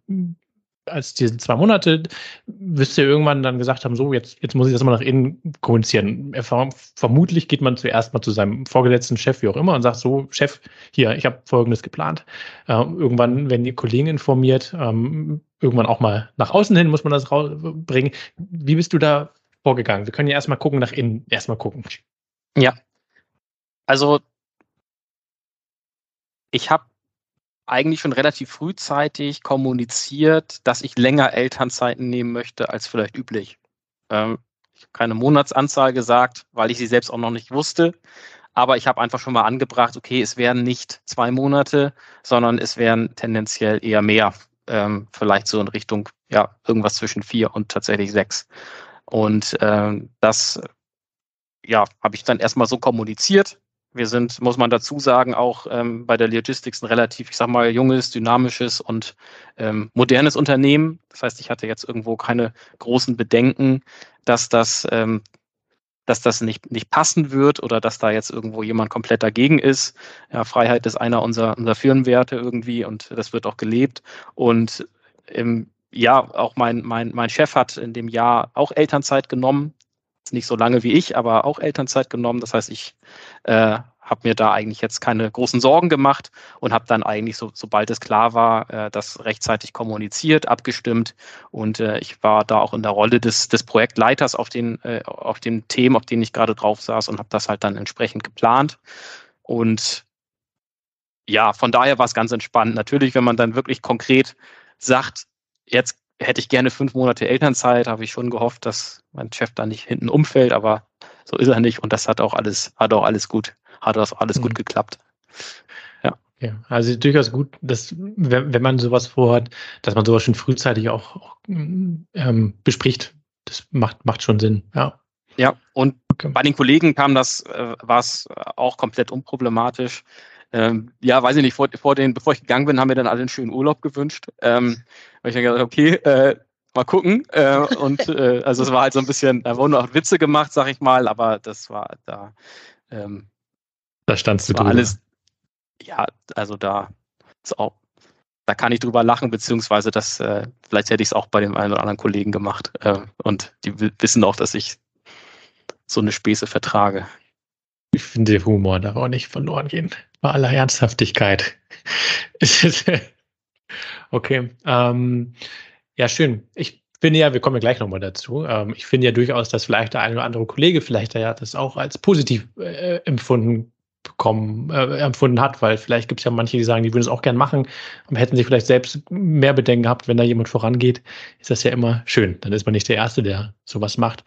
als diese zwei Monate, wirst du irgendwann dann gesagt haben, so, jetzt, jetzt muss ich das mal nach innen kommunizieren. Vermutlich geht man zuerst mal zu seinem vorgesetzten Chef, wie auch immer, und sagt so, Chef, hier, ich habe Folgendes geplant. Äh, irgendwann werden die Kollegen informiert, ähm, irgendwann auch mal nach außen hin muss man das rausbringen. Wie bist du da vorgegangen? Wir können ja erstmal gucken, nach innen erstmal gucken. Ja. Also, ich habe eigentlich schon relativ frühzeitig kommuniziert, dass ich länger Elternzeiten nehmen möchte als vielleicht üblich. Ähm, ich habe keine Monatsanzahl gesagt, weil ich sie selbst auch noch nicht wusste. Aber ich habe einfach schon mal angebracht, okay, es werden nicht zwei Monate, sondern es werden tendenziell eher mehr. Ähm, vielleicht so in Richtung, ja, irgendwas zwischen vier und tatsächlich sechs. Und ähm, das, ja, habe ich dann erstmal so kommuniziert. Wir sind, muss man dazu sagen, auch ähm, bei der Logistics ein relativ, ich sag mal, junges, dynamisches und ähm, modernes Unternehmen. Das heißt, ich hatte jetzt irgendwo keine großen Bedenken, dass das, ähm, dass das nicht, nicht passen wird oder dass da jetzt irgendwo jemand komplett dagegen ist. Ja, Freiheit ist einer unserer, unserer Firmenwerte irgendwie und das wird auch gelebt. Und ähm, ja, auch mein, mein, mein Chef hat in dem Jahr auch Elternzeit genommen nicht so lange wie ich, aber auch Elternzeit genommen. Das heißt, ich äh, habe mir da eigentlich jetzt keine großen Sorgen gemacht und habe dann eigentlich, so, sobald es klar war, äh, das rechtzeitig kommuniziert, abgestimmt. Und äh, ich war da auch in der Rolle des, des Projektleiters auf den, äh, auf den Themen, auf denen ich gerade drauf saß und habe das halt dann entsprechend geplant. Und ja, von daher war es ganz entspannt. Natürlich, wenn man dann wirklich konkret sagt, jetzt hätte ich gerne fünf Monate Elternzeit, habe ich schon gehofft, dass mein Chef da nicht hinten umfällt, aber so ist er nicht und das hat auch alles, hat auch alles gut, hat das alles mhm. gut geklappt. Ja. ja. Also durchaus gut, dass, wenn, wenn man sowas vorhat, dass man sowas schon frühzeitig auch, auch ähm, bespricht. Das macht, macht schon Sinn, ja. Ja, und okay. bei den Kollegen kam das, äh, war es auch komplett unproblematisch. Ähm, ja, weiß ich nicht, vor, vor den, bevor ich gegangen bin, haben wir dann alle einen schönen Urlaub gewünscht. Ähm, weil ich dann gesagt okay, äh, mal gucken. Äh, und äh, also es war halt so ein bisschen, da wurden auch Witze gemacht, sag ich mal, aber das war da. Ähm, da standst du drüber. Alles, ja, also da ist auch, da kann ich drüber lachen, beziehungsweise das, äh, vielleicht hätte ich es auch bei dem einen oder anderen Kollegen gemacht. Äh, und die wissen auch, dass ich so eine Späße vertrage. Ich finde, der Humor darf auch nicht verloren gehen. Bei aller Ernsthaftigkeit. okay. Ähm, ja, schön. Ich finde ja, wir kommen ja gleich nochmal dazu. Ähm, ich finde ja durchaus, dass vielleicht der eine oder andere Kollege vielleicht ja das auch als positiv äh, empfunden bekommen, äh, empfunden hat, weil vielleicht gibt es ja manche, die sagen, die würden es auch gern machen, und hätten sich vielleicht selbst mehr Bedenken gehabt, wenn da jemand vorangeht, ist das ja immer schön. Dann ist man nicht der Erste, der sowas macht.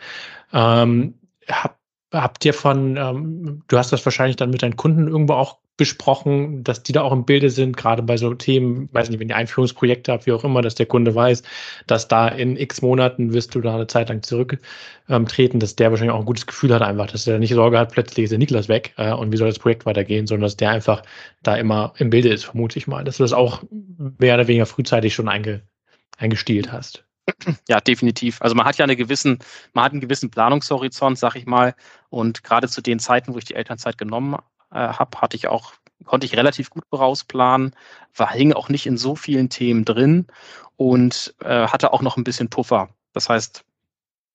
Ähm, hab, habt ihr von, ähm, du hast das wahrscheinlich dann mit deinen Kunden irgendwo auch besprochen, dass die da auch im Bilde sind, gerade bei so Themen, weiß nicht, wenn ihr Einführungsprojekte habt, wie auch immer, dass der Kunde weiß, dass da in x Monaten wirst du da eine Zeit lang zurücktreten, ähm, dass der wahrscheinlich auch ein gutes Gefühl hat einfach, dass er nicht Sorge hat, plötzlich ist der Niklas weg äh, und wie soll das Projekt weitergehen, sondern dass der einfach da immer im Bilde ist, vermute ich mal, dass du das auch mehr oder weniger frühzeitig schon einge, eingestielt hast. Ja, definitiv. Also man hat ja eine gewissen, man hat einen gewissen Planungshorizont, sag ich mal. Und gerade zu den Zeiten, wo ich die Elternzeit genommen äh, habe, hatte ich auch, konnte ich relativ gut vorausplanen, war, hing auch nicht in so vielen Themen drin und äh, hatte auch noch ein bisschen Puffer. Das heißt,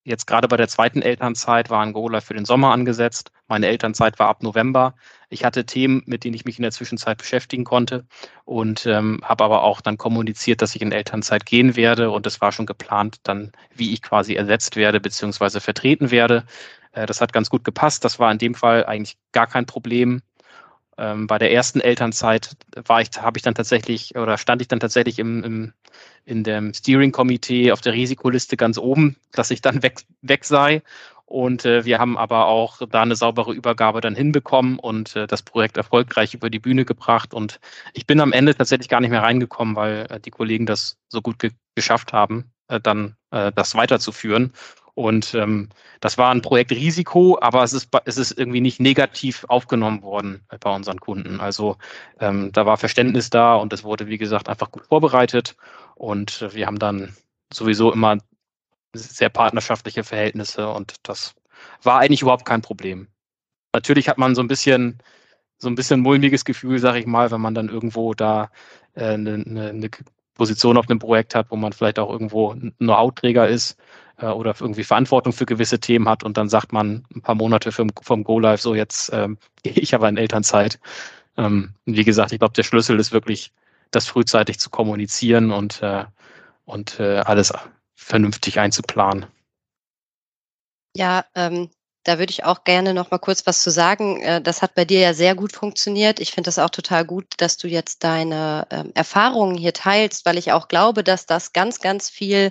jetzt gerade bei der zweiten Elternzeit war ein Gola für den Sommer angesetzt. Meine Elternzeit war ab November. Ich hatte Themen, mit denen ich mich in der Zwischenzeit beschäftigen konnte und ähm, habe aber auch dann kommuniziert, dass ich in Elternzeit gehen werde und es war schon geplant, dann wie ich quasi ersetzt werde beziehungsweise vertreten werde. Äh, das hat ganz gut gepasst. Das war in dem Fall eigentlich gar kein Problem. Ähm, bei der ersten Elternzeit war ich, habe ich dann tatsächlich oder stand ich dann tatsächlich im, im in dem Steering-Komitee auf der Risikoliste ganz oben, dass ich dann weg, weg sei. Und äh, wir haben aber auch da eine saubere Übergabe dann hinbekommen und äh, das Projekt erfolgreich über die Bühne gebracht. Und ich bin am Ende tatsächlich gar nicht mehr reingekommen, weil äh, die Kollegen das so gut ge geschafft haben, äh, dann äh, das weiterzuführen. Und ähm, das war ein Projekt Risiko, aber es ist, es ist irgendwie nicht negativ aufgenommen worden bei unseren Kunden. Also ähm, da war Verständnis da und es wurde, wie gesagt, einfach gut vorbereitet. Und wir haben dann sowieso immer sehr partnerschaftliche Verhältnisse und das war eigentlich überhaupt kein Problem. Natürlich hat man so ein bisschen so ein bisschen mulmiges Gefühl, sag ich mal, wenn man dann irgendwo da äh, eine, eine, Position auf einem Projekt hat, wo man vielleicht auch irgendwo ein Know-how-Träger ist äh, oder irgendwie Verantwortung für gewisse Themen hat und dann sagt man ein paar Monate vom, vom Go-Live, so jetzt ähm, gehe ich aber in Elternzeit. Ähm, wie gesagt, ich glaube, der Schlüssel ist wirklich, das frühzeitig zu kommunizieren und, äh, und äh, alles vernünftig einzuplanen. Ja, ähm, da würde ich auch gerne noch mal kurz was zu sagen. Äh, das hat bei dir ja sehr gut funktioniert. Ich finde das auch total gut, dass du jetzt deine ähm, Erfahrungen hier teilst, weil ich auch glaube, dass das ganz, ganz viel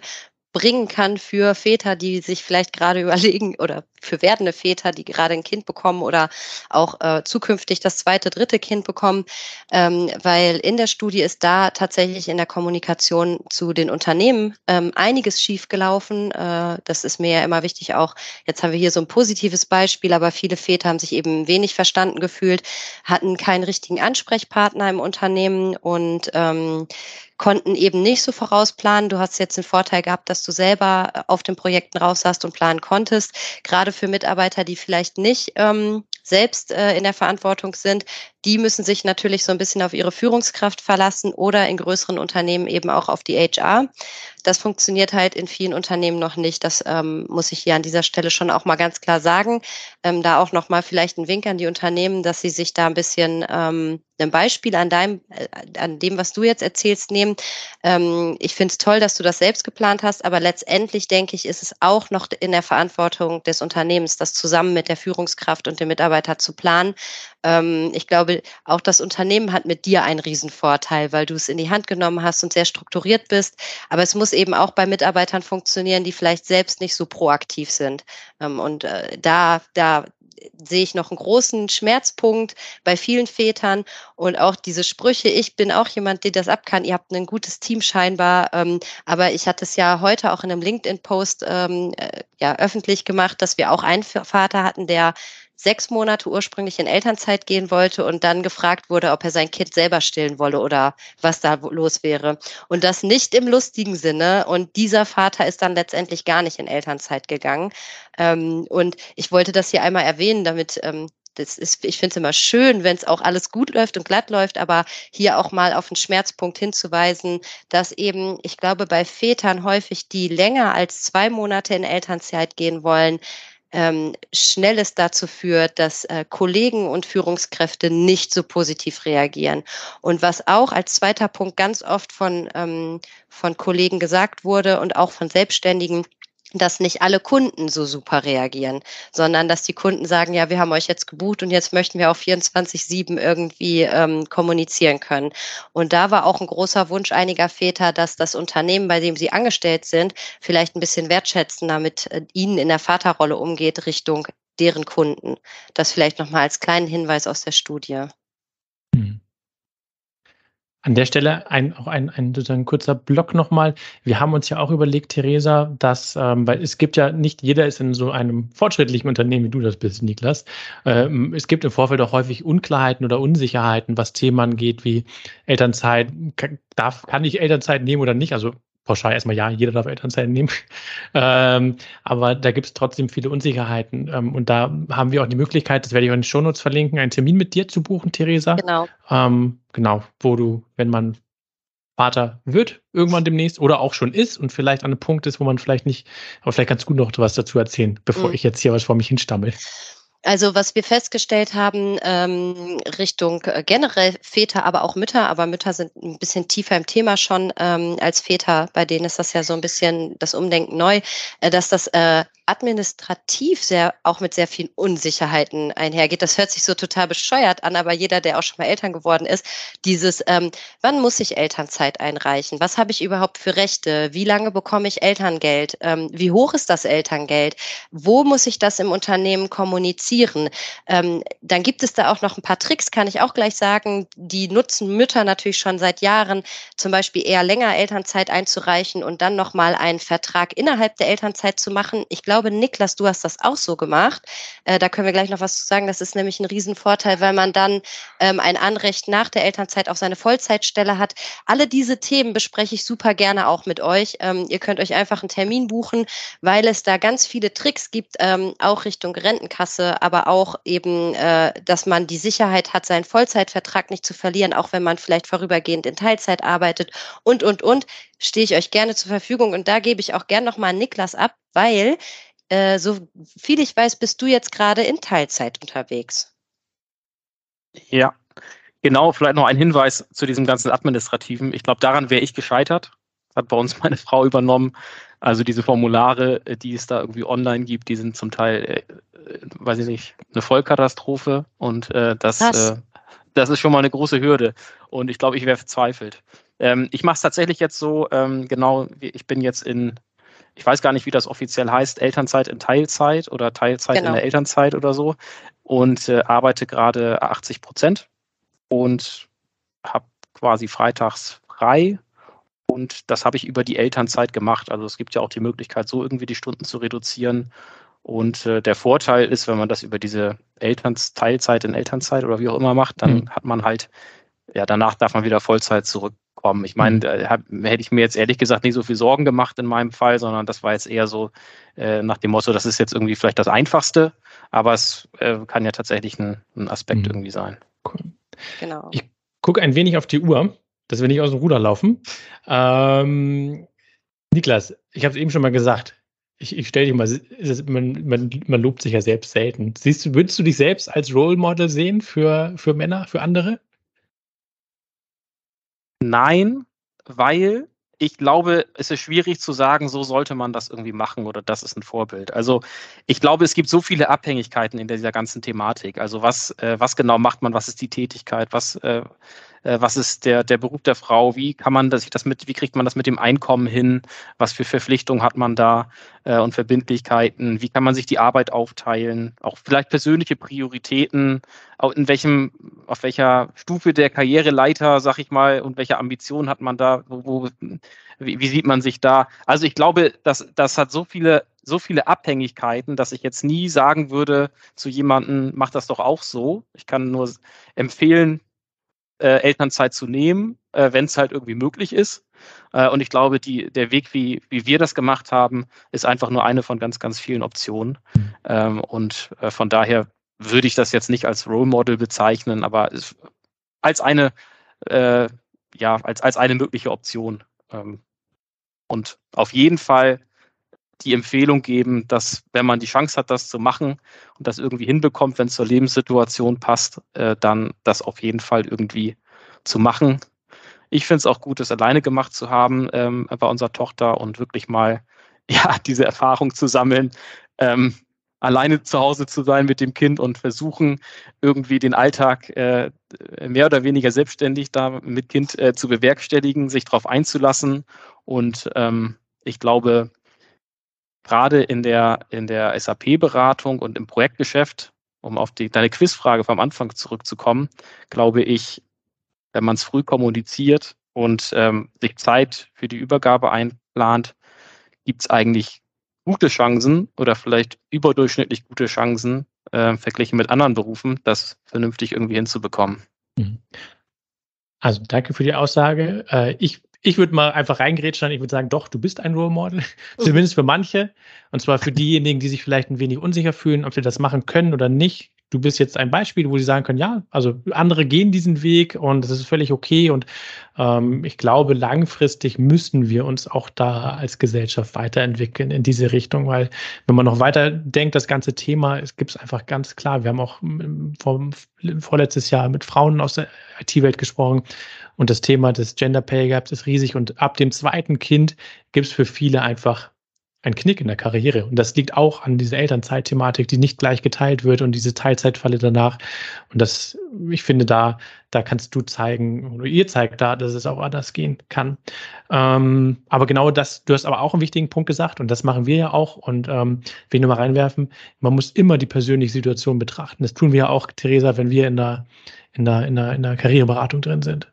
bringen kann für Väter, die sich vielleicht gerade überlegen oder für werdende Väter, die gerade ein Kind bekommen oder auch äh, zukünftig das zweite, dritte Kind bekommen, ähm, weil in der Studie ist da tatsächlich in der Kommunikation zu den Unternehmen ähm, einiges schiefgelaufen. Äh, das ist mir ja immer wichtig auch. Jetzt haben wir hier so ein positives Beispiel, aber viele Väter haben sich eben wenig verstanden gefühlt, hatten keinen richtigen Ansprechpartner im Unternehmen und ähm, konnten eben nicht so vorausplanen. Du hast jetzt den Vorteil gehabt, dass du selber äh, auf den Projekten raus hast und planen konntest. Gerade für Mitarbeiter, die vielleicht nicht ähm, selbst äh, in der Verantwortung sind, die müssen sich natürlich so ein bisschen auf ihre Führungskraft verlassen oder in größeren Unternehmen eben auch auf die HR. Das funktioniert halt in vielen Unternehmen noch nicht. Das ähm, muss ich hier an dieser Stelle schon auch mal ganz klar sagen. Ähm, da auch noch mal vielleicht ein Wink an die Unternehmen, dass sie sich da ein bisschen ähm, ein Beispiel an deinem, äh, an dem, was du jetzt erzählst, nehmen. Ähm, ich finde es toll, dass du das selbst geplant hast, aber letztendlich denke ich, ist es auch noch in der Verantwortung des Unternehmens, das zusammen mit der Führungskraft und dem Mitarbeiter zu planen. Ähm, ich glaube, auch das Unternehmen hat mit dir einen Riesenvorteil, weil du es in die Hand genommen hast und sehr strukturiert bist. Aber es muss eben auch bei Mitarbeitern funktionieren, die vielleicht selbst nicht so proaktiv sind. Ähm, und äh, da, da sehe ich noch einen großen Schmerzpunkt bei vielen Vätern und auch diese Sprüche, ich bin auch jemand, der das ab kann, ihr habt ein gutes Team scheinbar, ähm, aber ich hatte es ja heute auch in einem LinkedIn-Post ähm, äh, ja, öffentlich gemacht, dass wir auch einen Vater hatten, der sechs Monate ursprünglich in Elternzeit gehen wollte und dann gefragt wurde, ob er sein Kind selber stillen wolle oder was da los wäre. Und das nicht im lustigen Sinne. Und dieser Vater ist dann letztendlich gar nicht in Elternzeit gegangen. Ähm, und ich wollte das hier einmal erwähnen, damit ähm, das ist, ich finde es immer schön, wenn es auch alles gut läuft und glatt läuft, aber hier auch mal auf einen Schmerzpunkt hinzuweisen, dass eben, ich glaube, bei Vätern häufig, die länger als zwei Monate in Elternzeit gehen wollen, ähm, Schnelles dazu führt, dass äh, Kollegen und Führungskräfte nicht so positiv reagieren. Und was auch als zweiter Punkt ganz oft von, ähm, von Kollegen gesagt wurde und auch von Selbstständigen, dass nicht alle Kunden so super reagieren, sondern dass die Kunden sagen, ja, wir haben euch jetzt gebucht und jetzt möchten wir auf 24-7 irgendwie ähm, kommunizieren können. Und da war auch ein großer Wunsch einiger Väter, dass das Unternehmen, bei dem sie angestellt sind, vielleicht ein bisschen wertschätzender mit äh, ihnen in der Vaterrolle umgeht Richtung deren Kunden. Das vielleicht nochmal als kleinen Hinweis aus der Studie. Hm. An der Stelle ein, auch ein, ein sozusagen kurzer Block nochmal. Wir haben uns ja auch überlegt, Theresa, dass, ähm, weil es gibt ja nicht jeder ist in so einem fortschrittlichen Unternehmen, wie du das bist, Niklas. Ähm, es gibt im Vorfeld auch häufig Unklarheiten oder Unsicherheiten, was Themen angeht, wie Elternzeit. Kann, darf, kann ich Elternzeit nehmen oder nicht? Also pauschal erstmal ja, jeder darf Elternzeit nehmen. ähm, aber da gibt es trotzdem viele Unsicherheiten. Ähm, und da haben wir auch die Möglichkeit, das werde ich auch in den Shownotes verlinken, einen Termin mit dir zu buchen, Theresa. Genau. Ähm, genau, wo du, wenn man Vater wird, irgendwann demnächst oder auch schon ist und vielleicht an einem Punkt ist, wo man vielleicht nicht, aber vielleicht kannst du noch was dazu erzählen, bevor mhm. ich jetzt hier was vor mich hinstammel. Also was wir festgestellt haben, ähm, Richtung äh, generell Väter, aber auch Mütter, aber Mütter sind ein bisschen tiefer im Thema schon ähm, als Väter, bei denen ist das ja so ein bisschen das Umdenken neu, äh, dass das äh, administrativ sehr auch mit sehr vielen Unsicherheiten einhergeht. Das hört sich so total bescheuert an, aber jeder, der auch schon mal Eltern geworden ist, dieses, ähm, wann muss ich Elternzeit einreichen? Was habe ich überhaupt für Rechte? Wie lange bekomme ich Elterngeld? Ähm, wie hoch ist das Elterngeld? Wo muss ich das im Unternehmen kommunizieren? Reduzieren. Ähm, dann gibt es da auch noch ein paar Tricks, kann ich auch gleich sagen. Die nutzen Mütter natürlich schon seit Jahren, zum Beispiel eher länger Elternzeit einzureichen und dann nochmal einen Vertrag innerhalb der Elternzeit zu machen. Ich glaube, glaube, Niklas, du hast das auch so gemacht. Äh, da können wir gleich noch was zu sagen. Das ist nämlich ein Riesenvorteil, weil man dann ähm, ein Anrecht nach der Elternzeit auf seine Vollzeitstelle hat. Alle diese Themen bespreche ich super gerne auch mit euch. Ähm, ihr könnt euch einfach einen Termin buchen, weil es da ganz viele Tricks gibt, ähm, auch Richtung Rentenkasse, aber auch eben, äh, dass man die Sicherheit hat, seinen Vollzeitvertrag nicht zu verlieren, auch wenn man vielleicht vorübergehend in Teilzeit arbeitet und, und, und stehe ich euch gerne zur Verfügung. Und da gebe ich auch gern nochmal Niklas ab, weil, äh, so viel ich weiß, bist du jetzt gerade in Teilzeit unterwegs. Ja, genau. Vielleicht noch ein Hinweis zu diesem ganzen Administrativen. Ich glaube, daran wäre ich gescheitert. Hat bei uns meine Frau übernommen. Also diese Formulare, äh, die es da irgendwie online gibt, die sind zum Teil, äh, äh weiß ich nicht, eine Vollkatastrophe. Und äh, das, äh, das ist schon mal eine große Hürde. Und ich glaube, ich wäre verzweifelt. Ähm, ich mache es tatsächlich jetzt so, ähm, genau, ich bin jetzt in, ich weiß gar nicht, wie das offiziell heißt, Elternzeit in Teilzeit oder Teilzeit genau. in der Elternzeit oder so und äh, arbeite gerade 80 Prozent und habe quasi freitags frei und das habe ich über die Elternzeit gemacht. Also es gibt ja auch die Möglichkeit, so irgendwie die Stunden zu reduzieren. Und äh, der Vorteil ist, wenn man das über diese Elternteilzeit in Elternzeit oder wie auch immer macht, dann mhm. hat man halt, ja, danach darf man wieder Vollzeit zurück kommen. Ich meine, mhm. da hätte ich mir jetzt ehrlich gesagt nicht so viel Sorgen gemacht in meinem Fall, sondern das war jetzt eher so äh, nach dem Motto, das ist jetzt irgendwie vielleicht das Einfachste, aber es äh, kann ja tatsächlich ein, ein Aspekt mhm. irgendwie sein. Cool. Genau. Ich gucke ein wenig auf die Uhr, dass wir nicht aus dem Ruder laufen. Ähm, Niklas, ich habe es eben schon mal gesagt. Ich, ich stelle dich mal, man, man, man lobt sich ja selbst selten. Siehst du, würdest du dich selbst als Role Model sehen für, für Männer, für andere? Nein, weil ich glaube, es ist schwierig zu sagen, so sollte man das irgendwie machen oder das ist ein Vorbild. Also ich glaube, es gibt so viele Abhängigkeiten in dieser ganzen Thematik. Also was, äh, was genau macht man, was ist die Tätigkeit, was, äh, äh, was ist der, der Beruf der Frau, wie kann man das, das mit, wie kriegt man das mit dem Einkommen hin, was für Verpflichtungen hat man da äh, und Verbindlichkeiten, wie kann man sich die Arbeit aufteilen, auch vielleicht persönliche Prioritäten, in welchem, auf welcher Stufe der Karriereleiter, sag ich mal, und welche Ambitionen hat man da, wo, wo wie, wie sieht man sich da? Also ich glaube, das, das hat so viele so viele Abhängigkeiten, dass ich jetzt nie sagen würde zu jemandem, mach das doch auch so. Ich kann nur empfehlen, äh, Elternzeit zu nehmen, äh, wenn es halt irgendwie möglich ist. Äh, und ich glaube, die, der Weg, wie, wie wir das gemacht haben, ist einfach nur eine von ganz, ganz vielen Optionen. Ähm, und äh, von daher würde ich das jetzt nicht als Role Model bezeichnen, aber es, als eine, äh, ja, als, als eine mögliche Option. Ähm, und auf jeden Fall die Empfehlung geben, dass wenn man die Chance hat, das zu machen und das irgendwie hinbekommt, wenn es zur Lebenssituation passt, äh, dann das auf jeden Fall irgendwie zu machen. Ich finde es auch gut, das alleine gemacht zu haben ähm, bei unserer Tochter und wirklich mal ja diese Erfahrung zu sammeln, ähm, alleine zu Hause zu sein mit dem Kind und versuchen irgendwie den Alltag äh, mehr oder weniger selbstständig da mit Kind äh, zu bewerkstelligen, sich darauf einzulassen und ähm, ich glaube, gerade in der, in der SAP-Beratung und im Projektgeschäft, um auf die, deine Quizfrage vom Anfang zurückzukommen, glaube ich, wenn man es früh kommuniziert und ähm, sich Zeit für die Übergabe einplant, gibt es eigentlich gute Chancen oder vielleicht überdurchschnittlich gute Chancen, äh, verglichen mit anderen Berufen, das vernünftig irgendwie hinzubekommen. Mhm. Also danke für die Aussage. Äh, ich ich würde mal einfach reingrätschen. Ich würde sagen, doch, du bist ein Role Model. Zumindest für manche. Und zwar für diejenigen, die sich vielleicht ein wenig unsicher fühlen, ob sie das machen können oder nicht du bist jetzt ein Beispiel, wo sie sagen können, ja, also andere gehen diesen Weg und das ist völlig okay. Und ähm, ich glaube, langfristig müssen wir uns auch da als Gesellschaft weiterentwickeln in diese Richtung, weil wenn man noch weiter denkt, das ganze Thema, es gibt es einfach ganz klar. Wir haben auch vom, vorletztes Jahr mit Frauen aus der IT-Welt gesprochen und das Thema des Gender Pay Gaps ist riesig und ab dem zweiten Kind gibt es für viele einfach ein Knick in der Karriere. Und das liegt auch an dieser Elternzeitthematik, die nicht gleich geteilt wird und diese Teilzeitfalle danach. Und das, ich finde, da, da kannst du zeigen, oder ihr zeigt da, dass es auch anders gehen kann. Ähm, aber genau das, du hast aber auch einen wichtigen Punkt gesagt und das machen wir ja auch. Und ähm, will nur mal reinwerfen, man muss immer die persönliche Situation betrachten. Das tun wir ja auch, Theresa, wenn wir in der, in der, in der, in der Karriereberatung drin sind.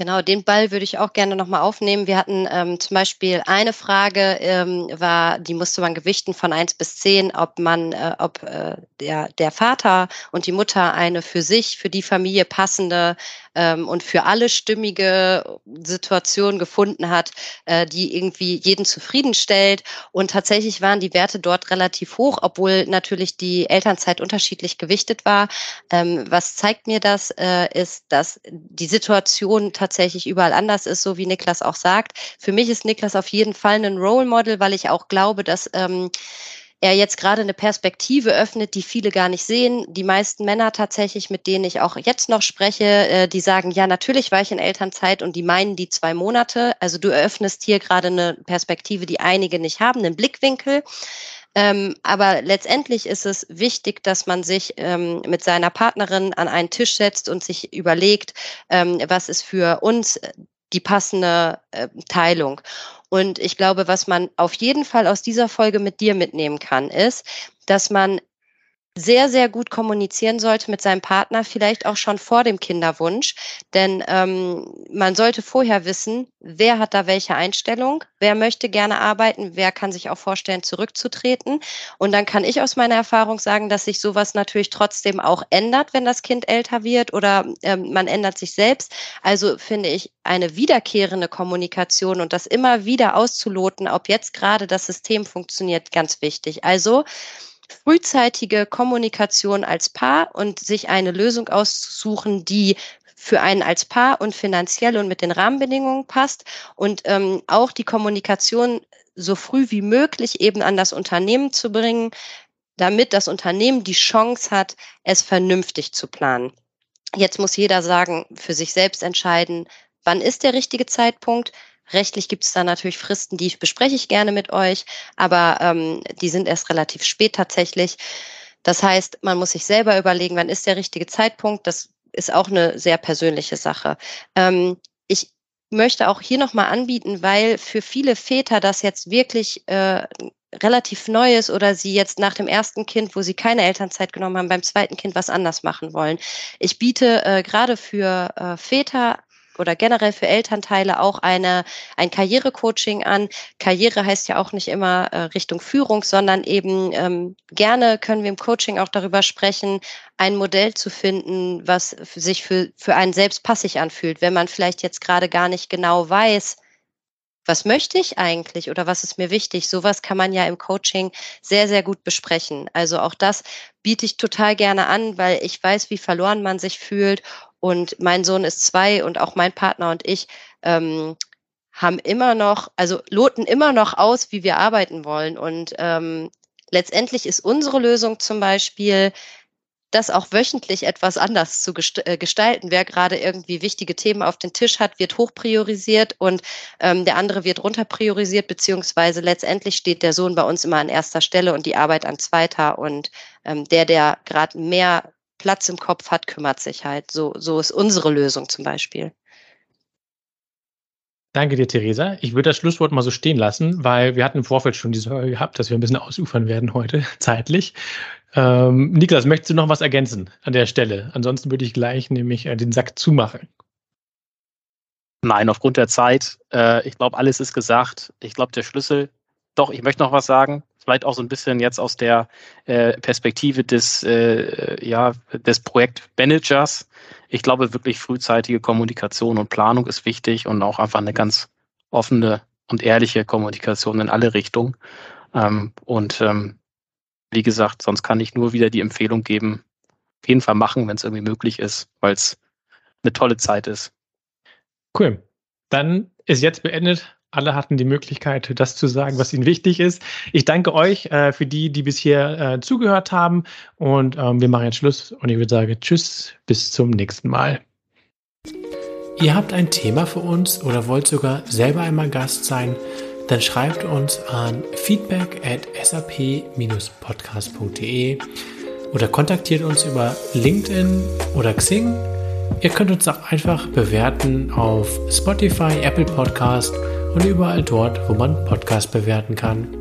Genau, den Ball würde ich auch gerne nochmal aufnehmen. Wir hatten ähm, zum Beispiel eine Frage, ähm, war, die musste man gewichten von eins bis zehn, ob man, äh, ob äh, der, der Vater und die Mutter eine für sich, für die Familie passende ähm, und für alle stimmige Situation gefunden hat, äh, die irgendwie jeden zufriedenstellt. Und tatsächlich waren die Werte dort relativ hoch, obwohl natürlich die Elternzeit unterschiedlich gewichtet war. Ähm, was zeigt mir das, äh, ist, dass die Situation tatsächlich überall anders ist, so wie Niklas auch sagt. Für mich ist Niklas auf jeden Fall ein Role Model, weil ich auch glaube, dass ähm, er jetzt gerade eine Perspektive öffnet, die viele gar nicht sehen. Die meisten Männer tatsächlich, mit denen ich auch jetzt noch spreche, äh, die sagen, ja, natürlich war ich in Elternzeit und die meinen die zwei Monate. Also du eröffnest hier gerade eine Perspektive, die einige nicht haben, einen Blickwinkel. Ähm, aber letztendlich ist es wichtig, dass man sich ähm, mit seiner Partnerin an einen Tisch setzt und sich überlegt, ähm, was ist für uns die passende äh, Teilung. Und ich glaube, was man auf jeden Fall aus dieser Folge mit dir mitnehmen kann, ist, dass man sehr, sehr gut kommunizieren sollte mit seinem Partner, vielleicht auch schon vor dem Kinderwunsch. Denn ähm, man sollte vorher wissen, wer hat da welche Einstellung, wer möchte gerne arbeiten, wer kann sich auch vorstellen, zurückzutreten. Und dann kann ich aus meiner Erfahrung sagen, dass sich sowas natürlich trotzdem auch ändert, wenn das Kind älter wird oder ähm, man ändert sich selbst. Also finde ich eine wiederkehrende Kommunikation und das immer wieder auszuloten, ob jetzt gerade das System funktioniert, ganz wichtig. Also frühzeitige Kommunikation als Paar und sich eine Lösung auszusuchen, die für einen als Paar und finanziell und mit den Rahmenbedingungen passt und ähm, auch die Kommunikation so früh wie möglich eben an das Unternehmen zu bringen, damit das Unternehmen die Chance hat, es vernünftig zu planen. Jetzt muss jeder sagen, für sich selbst entscheiden, wann ist der richtige Zeitpunkt, Rechtlich gibt es da natürlich Fristen, die bespreche ich gerne mit euch, aber ähm, die sind erst relativ spät tatsächlich. Das heißt, man muss sich selber überlegen, wann ist der richtige Zeitpunkt. Das ist auch eine sehr persönliche Sache. Ähm, ich möchte auch hier nochmal anbieten, weil für viele Väter das jetzt wirklich äh, relativ neu ist oder sie jetzt nach dem ersten Kind, wo sie keine Elternzeit genommen haben, beim zweiten Kind was anders machen wollen. Ich biete äh, gerade für äh, Väter oder generell für Elternteile auch eine, ein Karrierecoaching an. Karriere heißt ja auch nicht immer äh, Richtung Führung, sondern eben ähm, gerne können wir im Coaching auch darüber sprechen, ein Modell zu finden, was sich für, für einen selbst passig anfühlt, wenn man vielleicht jetzt gerade gar nicht genau weiß, was möchte ich eigentlich oder was ist mir wichtig? Sowas kann man ja im Coaching sehr, sehr gut besprechen. Also auch das biete ich total gerne an, weil ich weiß, wie verloren man sich fühlt und mein Sohn ist zwei und auch mein Partner und ich ähm, haben immer noch, also loten immer noch aus, wie wir arbeiten wollen. Und ähm, letztendlich ist unsere Lösung zum Beispiel, das auch wöchentlich etwas anders zu äh, gestalten. Wer gerade irgendwie wichtige Themen auf den Tisch hat, wird hoch priorisiert und ähm, der andere wird runter priorisiert, beziehungsweise letztendlich steht der Sohn bei uns immer an erster Stelle und die Arbeit an zweiter. Und ähm, der, der gerade mehr Platz im Kopf hat, kümmert sich halt. So, so ist unsere Lösung zum Beispiel. Danke dir, Theresa. Ich würde das Schlusswort mal so stehen lassen, weil wir hatten im Vorfeld schon diese Sorge gehabt, dass wir ein bisschen ausufern werden heute, zeitlich. Ähm, Niklas, möchtest du noch was ergänzen an der Stelle? Ansonsten würde ich gleich nämlich äh, den Sack zumachen. Nein, aufgrund der Zeit. Äh, ich glaube, alles ist gesagt. Ich glaube, der Schlüssel. Doch, ich möchte noch was sagen vielleicht auch so ein bisschen jetzt aus der äh, Perspektive des, äh, ja, des Projektmanagers. Ich glaube, wirklich frühzeitige Kommunikation und Planung ist wichtig und auch einfach eine ganz offene und ehrliche Kommunikation in alle Richtungen. Ähm, und ähm, wie gesagt, sonst kann ich nur wieder die Empfehlung geben, auf jeden Fall machen, wenn es irgendwie möglich ist, weil es eine tolle Zeit ist. Cool. Dann ist jetzt beendet alle hatten die Möglichkeit, das zu sagen, was ihnen wichtig ist. Ich danke euch äh, für die, die bisher äh, zugehört haben. Und ähm, wir machen jetzt Schluss. Und ich würde sagen, tschüss, bis zum nächsten Mal. Ihr habt ein Thema für uns oder wollt sogar selber einmal Gast sein, dann schreibt uns an feedback at sap-podcast.de oder kontaktiert uns über LinkedIn oder Xing. Ihr könnt uns auch einfach bewerten auf Spotify, Apple Podcast und überall dort, wo man Podcast bewerten kann.